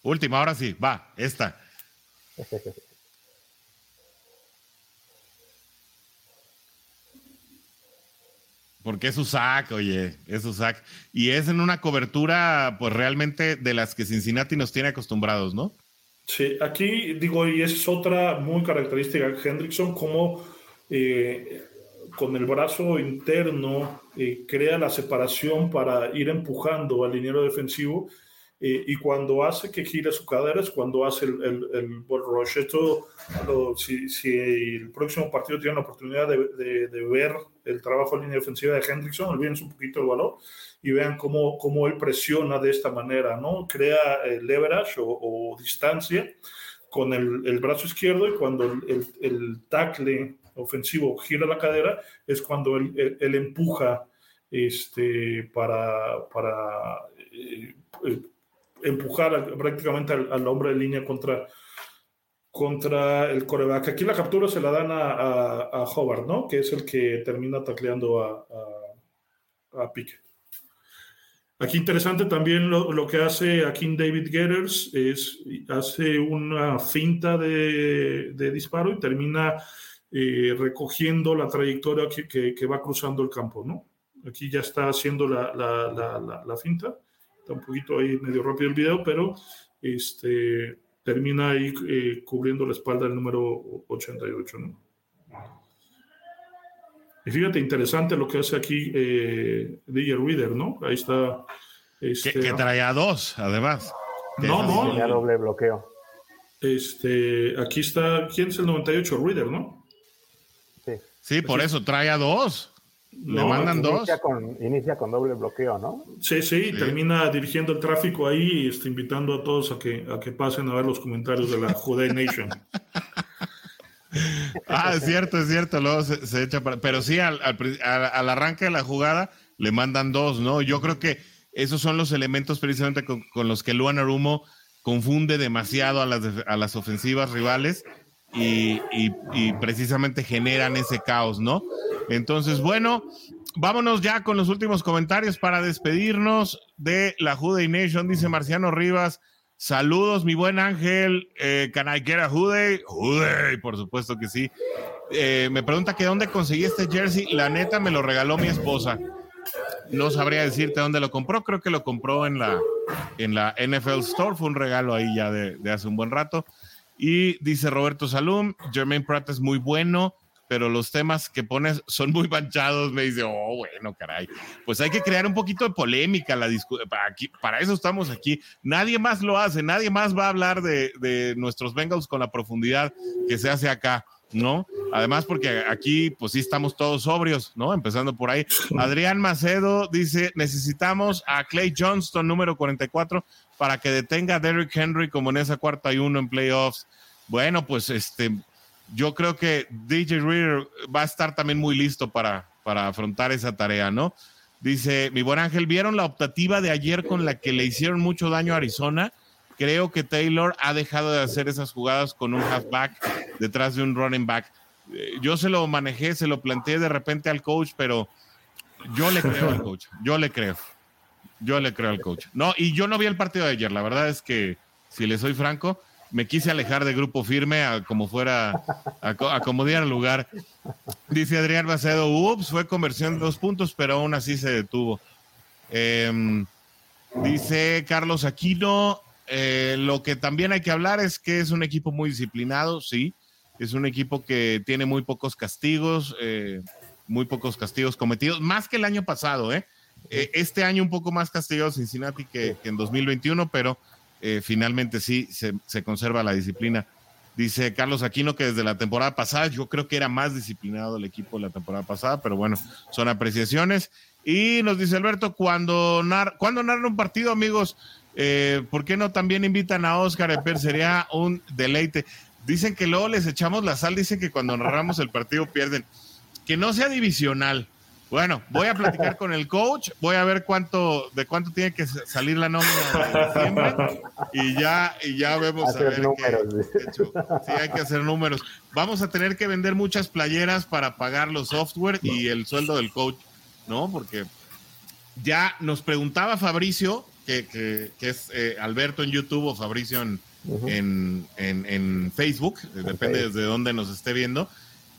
Última, ahora sí, va, esta. Porque es su sac, oye, es su sac. Y es en una cobertura, pues realmente de las que Cincinnati nos tiene acostumbrados, ¿no? Sí, aquí digo, y es otra muy característica Hendrickson, como eh, con el brazo interno eh, crea la separación para ir empujando al liniero defensivo eh, y cuando hace que gire su cadera es cuando hace el, el, el ball rush. Esto, si, si, el próximo partido tiene la oportunidad de, de, ver el trabajo en línea ofensiva de Hendrickson, olvídense un poquito el valor y vean cómo, cómo él presiona de esta manera, ¿no? Crea el leverage o, distancia con el, el, brazo izquierdo y cuando el, el, tackle ofensivo gira la cadera es cuando él, él, empuja este, para, para eh, empujar prácticamente al, hombre de línea contra, contra el coreback. Aquí la captura se la dan a, a, Hobart, ¿no? Que es el que termina tacleando a, a, Pique. Aquí interesante también lo, que hace aquí David Getters es hace una cinta de, disparo y termina eh, recogiendo la trayectoria que, que, va cruzando el campo, ¿no? Aquí ya está haciendo la, la, la, la cinta Está un poquito ahí medio rápido el video, pero este, termina ahí eh, cubriendo la espalda del número 88. ¿no? Y fíjate, interesante lo que hace aquí eh, DJ Reader, ¿no? Ahí está. Este, que, traía dos, además. No, no. Tenía doble bloqueo. Este, aquí está, ¿quién es el 98? Reader, ¿no? Sí. Sí, por eso trae a dos. Le mandan inicia dos. Con, inicia con doble bloqueo, ¿no? Sí, sí, termina dirigiendo el tráfico ahí y está invitando a todos a que, a que pasen a ver los comentarios de la Jude Nation. ah, es cierto, es cierto. Luego se, echa para. Pero sí, al, al, arranque de la jugada le mandan dos, ¿no? Yo creo que esos son los elementos precisamente con, los que Luan Arumo confunde demasiado a las, a las ofensivas rivales y, y precisamente generan ese caos, ¿no? Entonces, bueno, vámonos ya con los últimos comentarios para despedirnos de la Juday Nation. Dice Marciano Rivas, Saludos, mi buen Ángel. Eh, can I get a Por supuesto que sí. Eh, me pregunta que dónde conseguí este jersey. La neta me lo regaló mi esposa. No sabría decirte dónde lo compró. Creo que lo compró en la, en la NFL Store. Fue un regalo ahí ya de hace un buen rato. Y dice Roberto Salum, Jermaine Pratt es muy bueno pero los temas que pones son muy manchados. Me dice, oh, bueno, caray. Pues hay que crear un poquito de polémica. La para, para eso estamos aquí. Nadie más lo hace, nadie más va a hablar de, nuestros Bengals con la profundidad que se hace acá. ¿No? Además, porque aquí, pues sí, estamos todos sobrios, ¿no? Empezando por ahí. Adrián Macedo dice: Necesitamos a Clay Johnston, número 44, para que detenga a Derrick Henry como en esa cuarta y uno en playoffs. Bueno, pues este, yo creo que DJ Reader va a estar también muy listo para, para afrontar esa tarea, ¿no? Dice, mi buen Ángel, ¿vieron la optativa de ayer con la que le hicieron mucho daño a Arizona? Creo que Taylor ha dejado de hacer esas jugadas con un halfback detrás de un running back. Eh, yo se lo manejé, se lo planteé de repente al coach, pero yo le creo al coach, yo le creo. Yo le creo al coach. No, y yo no vi el partido de ayer, la verdad es que, si le soy franco, me quise alejar de grupo firme a como fuera, a, como diera lugar. Dice Adrián Macedo, ups, fue conversión de dos puntos, pero aún así se detuvo. Em, dice Carlos Aquino, eh, lo que también hay que hablar es que es un equipo muy disciplinado, sí, es un equipo que tiene muy pocos castigos, eh, muy pocos castigos cometidos, más que el año pasado, ¿eh? eh este año un poco más castigado Cincinnati que, que en 2021, pero finalmente sí se, conserva la disciplina. Dice Carlos Aquino que desde la temporada pasada, yo creo que era más disciplinado el equipo la temporada pasada, pero bueno, son apreciaciones. Y nos dice Alberto, cuando, nar cuando narran un partido, amigos, eh, ¿por qué no también invitan a Oscar Eper? Sería un deleite. Dicen que luego les echamos la sal, dicen que cuando narramos el partido pierden. Que no sea divisional, bueno, voy a platicar con el coach, voy a ver cuánto, de cuánto tiene que salir la nómina de diciembre y ya, y ya vemos a ver números. sí, hay que hacer números. Vamos a tener que vender muchas playeras para pagar los software y el sueldo del coach, ¿no? Porque ya nos preguntaba Fabricio, que, que, es eh, Alberto en YouTube o Fabricio en, en, en, Facebook, depende de dónde nos esté viendo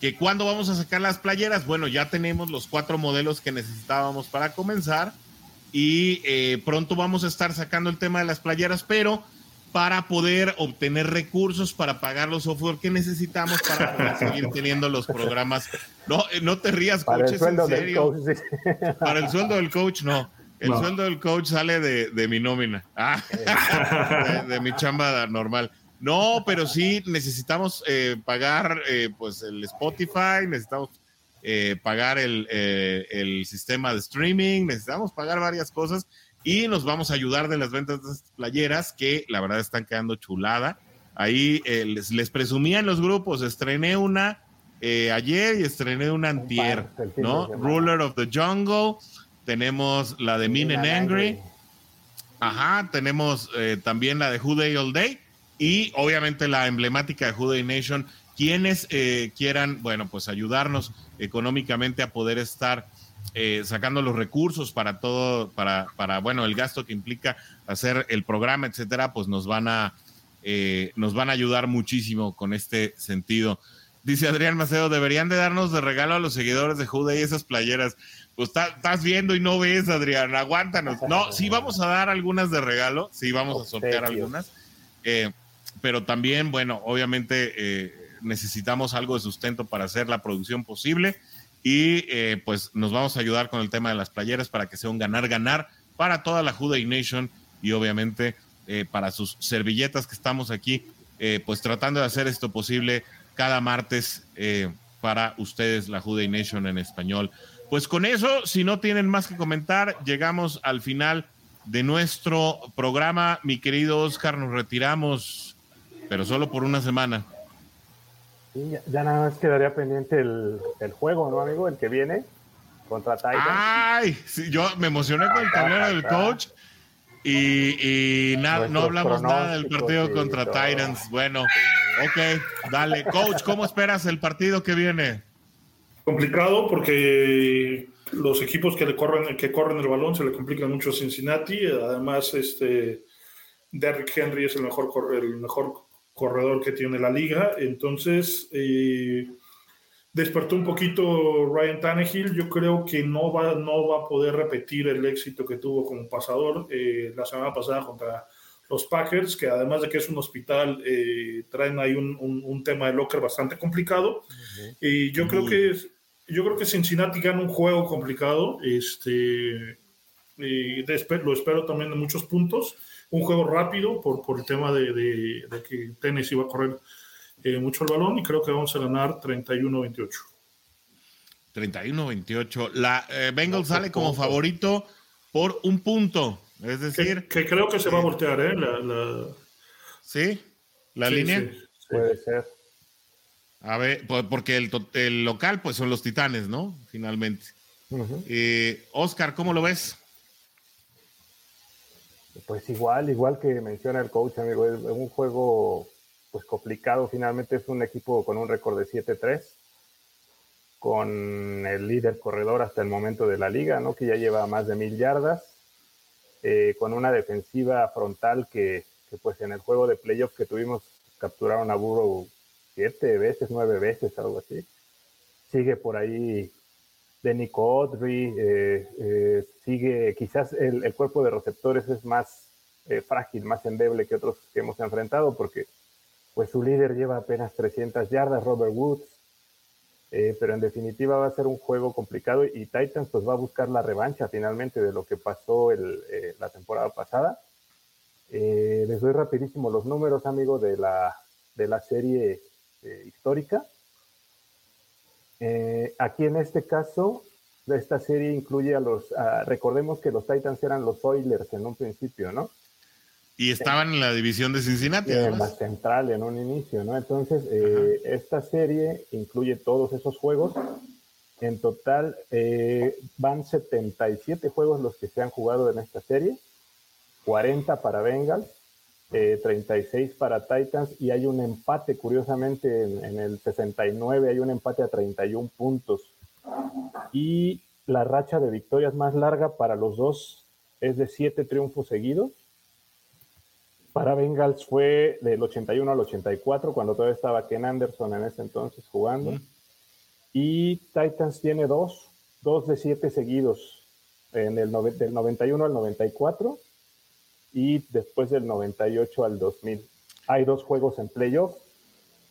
que cuándo vamos a sacar las playeras. Bueno, ya tenemos los cuatro modelos que necesitábamos para comenzar y eh, pronto vamos a estar sacando el tema de las playeras, pero para poder obtener recursos para pagar los software que necesitamos para poder seguir teniendo los programas. No, eh, no te rías, coach, el sueldo en serio. Del coach, Para el sueldo del coach, no. El sueldo del coach sale de, mi nómina, ah, de mi chamba normal. No, pero sí necesitamos eh, pagar eh, pues el Spotify, necesitamos eh, pagar el, el, sistema de streaming, necesitamos pagar varias cosas y nos vamos a ayudar de las ventas de estas playeras que la verdad están quedando chulada. Ahí les, les presumía en los grupos, estrené una ayer y estrené una antier, ¿no? Ruler of the Jungle, tenemos la de Mean and Angry, ajá, tenemos también la de Who Day All Day y obviamente la emblemática de Juday Nation, quienes eh, quieran, bueno, pues ayudarnos económicamente a poder estar eh, sacando los recursos para todo, para, para, bueno, el gasto que implica hacer el programa, etcétera, pues nos van a, eh, nos van a ayudar muchísimo con este sentido. Dice Adrián Macedo, deberían de darnos de regalo a los seguidores de Juday esas playeras. Pues estás viendo y no ves, Adrián, aguántanos. No, sí vamos a dar algunas de regalo, sí vamos a sortear algunas. Eh, pero también, bueno, obviamente eh, necesitamos algo de sustento para hacer la producción posible y eh, pues nos vamos a ayudar con el tema de las playeras para que sea un ganar-ganar para toda la Juday Nation y obviamente eh, para sus servilletas que estamos aquí, pues tratando de hacer esto posible cada martes para ustedes, la Juday Nation en español. Pues con eso, si no tienen más que comentar, llegamos al final de nuestro programa. Mi querido Oscar, nos retiramos pero solo por una semana. ya, nada más quedaría pendiente el, juego, ¿no, amigo? El que viene contra Titans. Ay, sí, yo me emocioné con el tablero del coach y, nada, no hablamos nada del partido contra Titans. Bueno, ok, dale. Coach, ¿cómo esperas el partido que viene? Complicado porque los equipos que le corren, que corren el balón se le complican mucho a Cincinnati. Además, este Derrick Henry es el mejor, el mejor corredor que tiene la liga. Entonces, eh, despertó un poquito Ryan Tannehill. Yo creo que no va, no va a poder repetir el éxito que tuvo como pasador eh, la semana pasada contra los Packers, que además de que es un hospital, eh, traen ahí un, un, tema de locker bastante complicado. Y yo creo que yo creo que Cincinnati gana un juego complicado. Este, y lo espero también de muchos puntos. Un juego rápido por, por el tema de, de, de que Tennessee va a correr eh, mucho el balón y creo que vamos a ganar 31-28. 31-28. La eh, Bengals sale como favorito por un punto. Es decir. Que, creo que se va a voltear, ¿eh? La, ¿Sí? ¿La línea? Puede ser. A ver, porque el, local, pues son los titanes, ¿no? Finalmente. Eh, Oscar, ¿cómo lo ves? Pues igual, igual que menciona el coach, amigo, es un juego pues complicado. Finalmente es un equipo con un récord de 7-3, con el líder corredor hasta el momento de la liga, ¿no? Que ya lleva más de mil yardas, eh, con una defensiva frontal que, pues en el juego de playoff que tuvimos capturaron a Burrow siete veces, nueve veces, algo así. Sigue por ahí Denny Codry, eh, eh, sigue, quizás el, el, cuerpo de receptores es más frágil, más endeble que otros que hemos enfrentado, porque pues su líder lleva apenas 300 yardas, Robert Woods, eh, pero en definitiva va a ser un juego complicado y Titans pues va a buscar la revancha finalmente de lo que pasó eh, la temporada pasada. Eh, les doy rapidísimo los números, amigo, de la, de la serie histórica. aquí en este caso, esta serie incluye a los, recordemos que los Titans eran los Oilers en un principio, ¿no? Y estaban en la división de Cincinnati. En la central en un inicio, ¿no? Entonces, eh, esta serie incluye todos esos juegos. En total eh, van 77 juegos los que se han jugado en esta serie, 40 para Bengals, 36 eh, para Titans y hay un empate, curiosamente, en, en el 69 hay un empate a 31 puntos. Y la racha de victorias más larga para los dos es de 7 triunfos seguidos para Bengals fue del 81 al 84, cuando todavía estaba Ken Anderson en ese entonces jugando. Y Titans tiene dos, dos de siete seguidos, en el del 91 al 94 y después del 98 al 2000. Hay dos juegos en playoff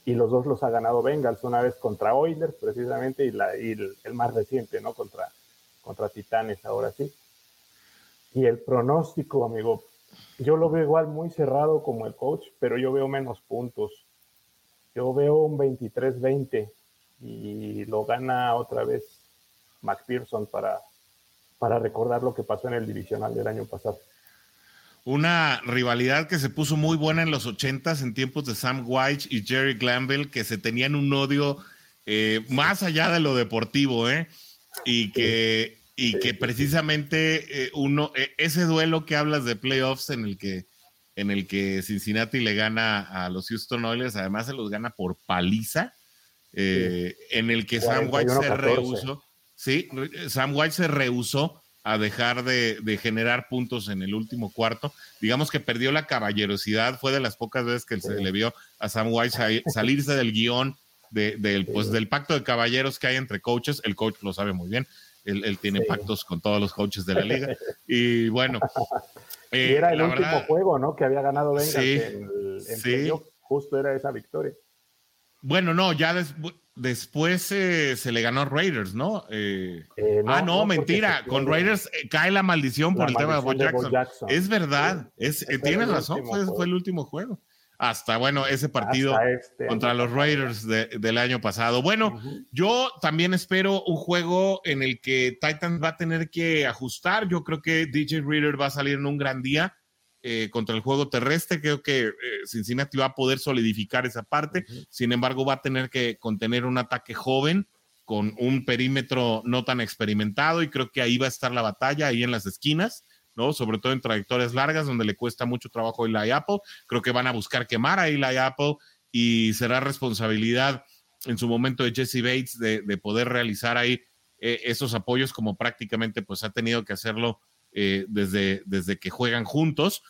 y los dos los ha ganado Bengals, una vez contra Oilers precisamente y, la, y el, el, más reciente, ¿no? Contra, contra Titanes, ahora sí. Y el pronóstico, amigo, yo lo veo igual muy cerrado como el coach, pero yo veo menos puntos. Yo veo un 23-20 y lo gana otra vez McPherson para, para recordar lo que pasó en el divisional del año pasado. Una rivalidad que se puso muy buena en los 80 en tiempos de Sam White y Jerry Glanville, que se tenían un odio eh, más allá de lo deportivo, ¿eh? Y que y que precisamente eh, uno, e, ese duelo que hablas de playoffs en el que en el que Cincinnati le gana a los Houston Oilers, además se los gana por paliza, eh, en el que Sam White se rehusó, sí, Sam White se rehusó a dejar de, generar puntos en el último cuarto. Digamos que perdió la caballerosidad, fue de las pocas veces que se le vio a Sam White salirse del guion del, pues, del pacto de caballeros que hay entre coaches, el coach lo sabe muy bien, él, tiene pactos con todos los coaches de la liga. Y bueno. Eh, era el último juego, ¿no? Que había ganado en, el, Justo era esa victoria. Bueno, no, ya después eh, se le ganó a Raiders, ¿no? Eh, ah, no, mentira. Con Raiders cae la maldición por el tema de Bo Jackson. Es verdad, es, tienes razón, fue, el último juego hasta, bueno, ese partido este contra los Raiders del año pasado. Bueno, yo también espero un juego en el que Titans va a tener que ajustar. Yo creo que DJ Reader va a salir en un gran día eh, contra el juego terrestre. Creo que eh, Cincinnati va a poder solidificar esa parte. Sin embargo, va a tener que contener un ataque joven con un perímetro no tan experimentado y creo que ahí va a estar la batalla, ahí en las esquinas. ¿no? Sobre todo en trayectorias largas donde le cuesta mucho trabajo a Eli Apple. Creo que van a buscar quemar a Eli Apple y será responsabilidad en su momento de Jesse Bates de, poder realizar ahí eh, esos apoyos como prácticamente pues ha tenido que hacerlo eh, desde, desde que juegan juntos.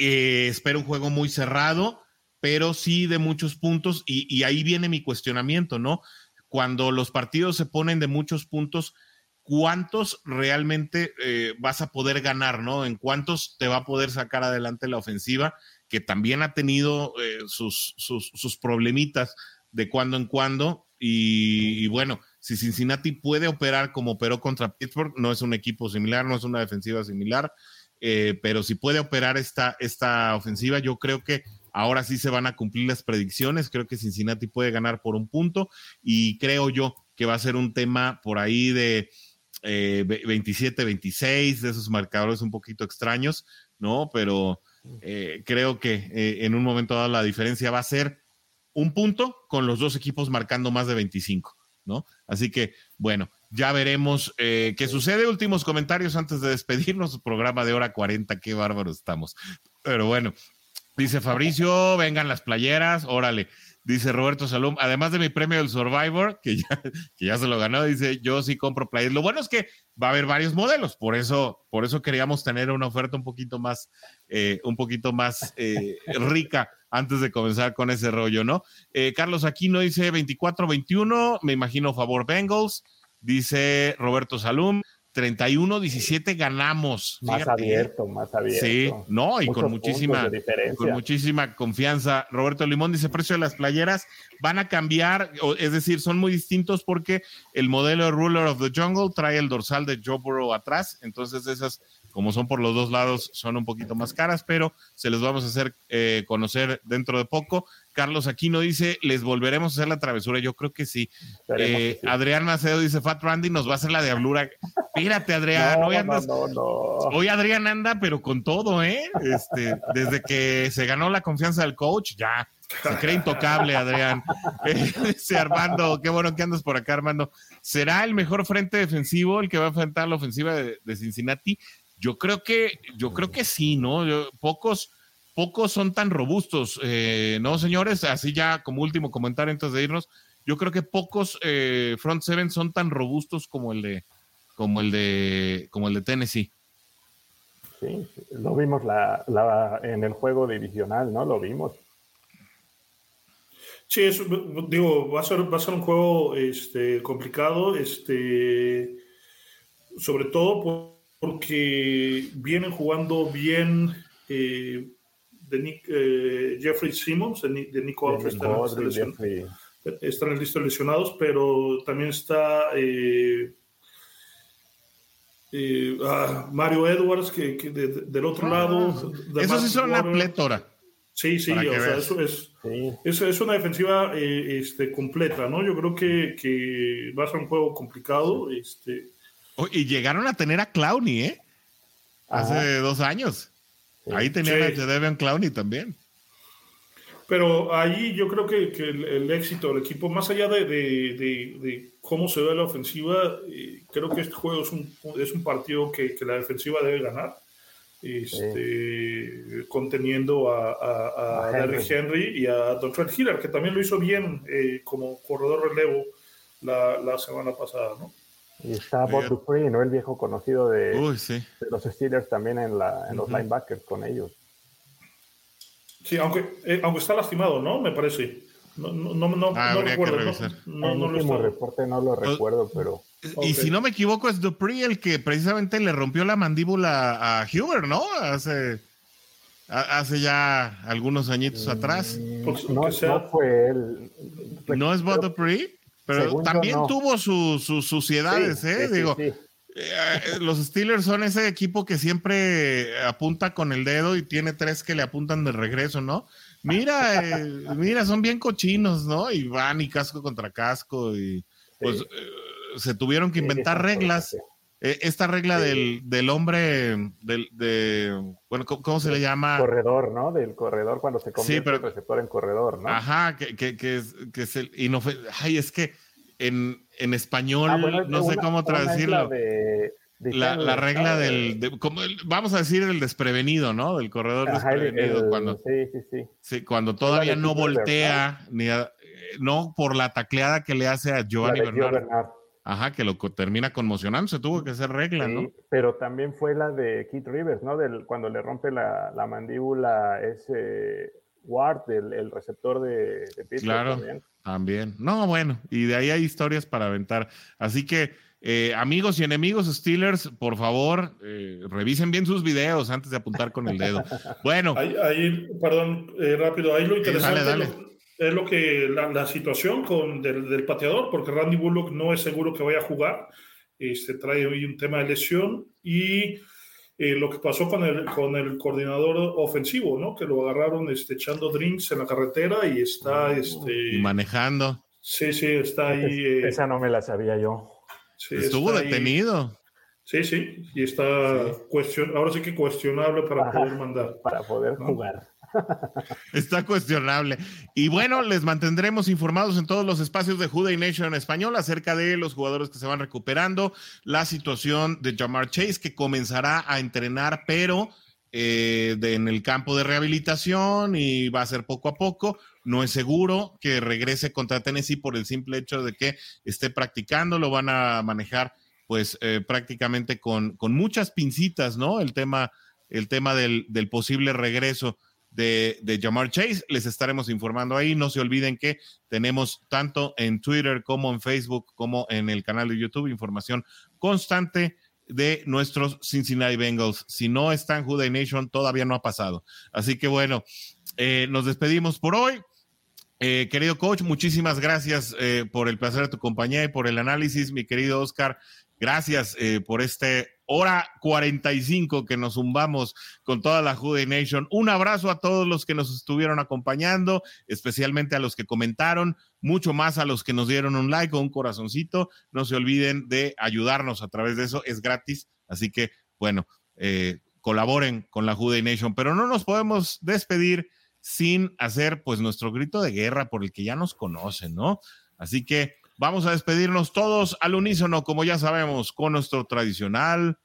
Eh, espero un juego muy cerrado, pero sí de muchos puntos. Y, ahí viene mi cuestionamiento, ¿no? Cuando los partidos se ponen de muchos puntos, ¿cuántos realmente eh, vas a poder ganar, ¿no? ¿En cuántos te va a poder sacar adelante la ofensiva? que también ha tenido eh, sus, sus, problemitas de cuando en cuando. Y, bueno, si Cincinnati puede operar como operó contra Pittsburgh, no es un equipo similar, no es una defensiva similar, eh, pero si puede operar esta, esta ofensiva, yo creo que ahora sí se van a cumplir las predicciones. Creo que Cincinnati puede ganar por un punto y creo yo que va a ser un tema por ahí de 27-26, eh, de esos marcadores un poquito extraños, ¿no? Pero eh, creo que eh, en un momento dado la diferencia va a ser un punto con los dos equipos marcando más de 25, ¿no? Así que, bueno, ya veremos eh, qué sucede. Últimos comentarios antes de despedirnos. Programa de hora 40, qué bárbaro estamos. Pero bueno, dice Fabricio, vengan las playeras, órale. Dice Roberto Salum, además de mi premio del Survivor, que ya, que ya se lo ganó, dice, yo sí compro players. Lo bueno es que va a haber varios modelos, por eso, por eso queríamos tener una oferta un poquito más, eh, un poquito más eh, rica antes de comenzar con ese rollo, ¿no? Eh, Carlos Aquino dice 24-21, me imagino favor Bengals, dice Roberto Salum, 31-17 ganamos. Más abierto, más abierto. Sí, no, y con muchísima, con muchísima confianza. Roberto Limón dice, precio de las playeras van a cambiar, es decir, son muy distintos porque el modelo Ruler of the Jungle trae el dorsal de Joe Burrow atrás, entonces esas como son por los dos lados, son un poquito más caras, pero se les vamos a hacer eh, conocer dentro de poco. Carlos Aquino dice, les volveremos a hacer la travesura. Yo creo que sí. Eh, Adrián Macedo dice, Fat Randy nos va a hacer la diablura. Espérate, Adrián. hoy, Adrián anda, pero con todo, ¿eh? Este, desde que se ganó la confianza del coach, ya. Se cree intocable, Adrián. dice Armando, qué bueno que andas por acá, Armando. ¿Será el mejor frente defensivo el que va a enfrentar la ofensiva de Cincinnati? Yo creo que, yo creo que sí, ¿no? pocos, pocos son tan robustos, eh, ¿no, señores? Así ya como último comentario antes de irnos, yo creo que pocos eh, front seven son tan robustos como el de, como el de, como el de Tennessee. Sí, lo vimos la, en el juego divisional, ¿no? Lo vimos. Sí, digo, va a ser, va a ser un juego este, complicado, este, sobre todo por porque vienen jugando bien eh, de eh, Jeffrey Simmons, de, Nico Alfred, están, en el listo de lesionados, pero también está eh, ah, Mario Edwards, que, del otro ah, lado. Eso sí son una plétora. Sí, sí, o sea, eso es, es, una defensiva este, completa, ¿no? Yo creo que, que va a ser un juego complicado. Este, y llegaron a tener a Clowney, ¿eh? Hace dos años. Ahí tenían a Debian Clowney también. Pero ahí yo creo que, el, éxito del equipo, más allá de, cómo se ve la ofensiva, eh, creo que este juego es un, es un partido que, la defensiva debe ganar, este, conteniendo a, a, Henry. y a Dr. Hiller, que también lo hizo bien eh, como corredor relevo la, la semana pasada, ¿no? Y está Bob Dupree, ¿no? El viejo conocido de, los Steelers también en, la, en los linebackers con ellos. Sí, aunque, eh, aunque está lastimado, ¿no? Me parece. No, no, no, ah, no recuerdo. No, el último reporte no lo pues, recuerdo, pero. Y si no me equivoco, es Dupree el que precisamente le rompió la mandíbula a Huber, ¿no? Hace, hace ya algunos añitos mm, atrás. Pues, no, no fue él. ¿No es Bob Dupree? Pero también tuvo sus suciedades, ¿eh? Digo, eh, los Steelers son ese equipo que siempre apunta con el dedo y tiene tres que le apuntan de regreso, ¿no? Mira, eh, mira, son bien cochinos, ¿no? Y van y casco contra casco y pues eh, se tuvieron que inventar reglas. Esta regla del, hombre, del, de, bueno, ¿cómo, se le llama? Corredor, ¿no? Del corredor cuando se convierte el receptor en corredor, ¿no? Ajá, que, que, que es, que es el Ay, es que en, en español, ah, no sé cómo traducirlo. la, regla del, vamos a decir el desprevenido, ¿no? Del corredor desprevenido. cuando, sí, sí, sí. cuando todavía no voltea, ni no por la tacleada que le hace a Giovanni Bernard. Ajá, que lo termina conmocionando, se tuvo que hacer regla, ¿no? Pero también fue la de Keith Rivers, ¿no? Del, cuando le rompe la, mandíbula ese Ward, el, receptor de, de Claro, también. también. No, bueno, y de ahí hay historias para aventar. Así que, eh, amigos y enemigos Steelers, por favor, eh, revisen bien sus videos antes de apuntar con el dedo. Bueno. Ahí, perdón, eh, rápido, ahí lo interesante. dale, dale es lo que la, situación con del, pateador, porque Randy Bullock no es seguro que vaya a jugar. Este, trae hoy un tema de lesión y eh, lo que pasó con el, con el coordinador ofensivo, ¿no? Que lo agarraron este, echando drinks en la carretera y está... Este, y manejando. Sí, sí, está ahí. Eh, esa no me la sabía yo. Estuvo detenido. Sí, sí, y está ahora sí que cuestionable para poder mandar. Para poder jugar. Está cuestionable. Y bueno, les mantendremos informados en todos los espacios de Juday Nation en español acerca de los jugadores que se van recuperando, la situación de Jamar Chase que comenzará a entrenar, pero eh, en el campo de rehabilitación y va a ser poco a poco. No es seguro que regrese contra Tennessee por el simple hecho de que esté practicando, lo van a manejar pues eh, prácticamente con, con muchas pincitas, ¿no? El tema, el tema del, del posible regreso de, de Jamar Chase. Les estaremos informando ahí. No se olviden que tenemos tanto en Twitter como en Facebook como en el canal de YouTube información constante de nuestros Cincinnati Bengals. Si no está en Nation, todavía no ha pasado. Así que bueno, eh, nos despedimos por hoy. Eh, querido coach, muchísimas gracias eh, por el placer de tu compañía y por el análisis, mi querido Oscar. Gracias por este hora 45 que nos zumbamos con toda la Jude Nation. Un abrazo a todos los que nos estuvieron acompañando, especialmente a los que comentaron, mucho más a los que nos dieron un like o un corazoncito. No se olviden de ayudarnos a través de eso, es gratis. Así que, bueno, eh, colaboren con la Jude Nation, pero no nos podemos despedir sin hacer pues nuestro grito de guerra por el que ya nos conocen, ¿no? Así que Vamos a despedirnos todos al unísono, como ya sabemos, con nuestro tradicional.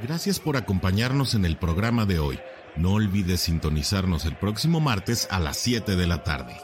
Gracias por acompañarnos en el programa de hoy. No olvides sintonizarnos el próximo martes a las 7 de la tarde.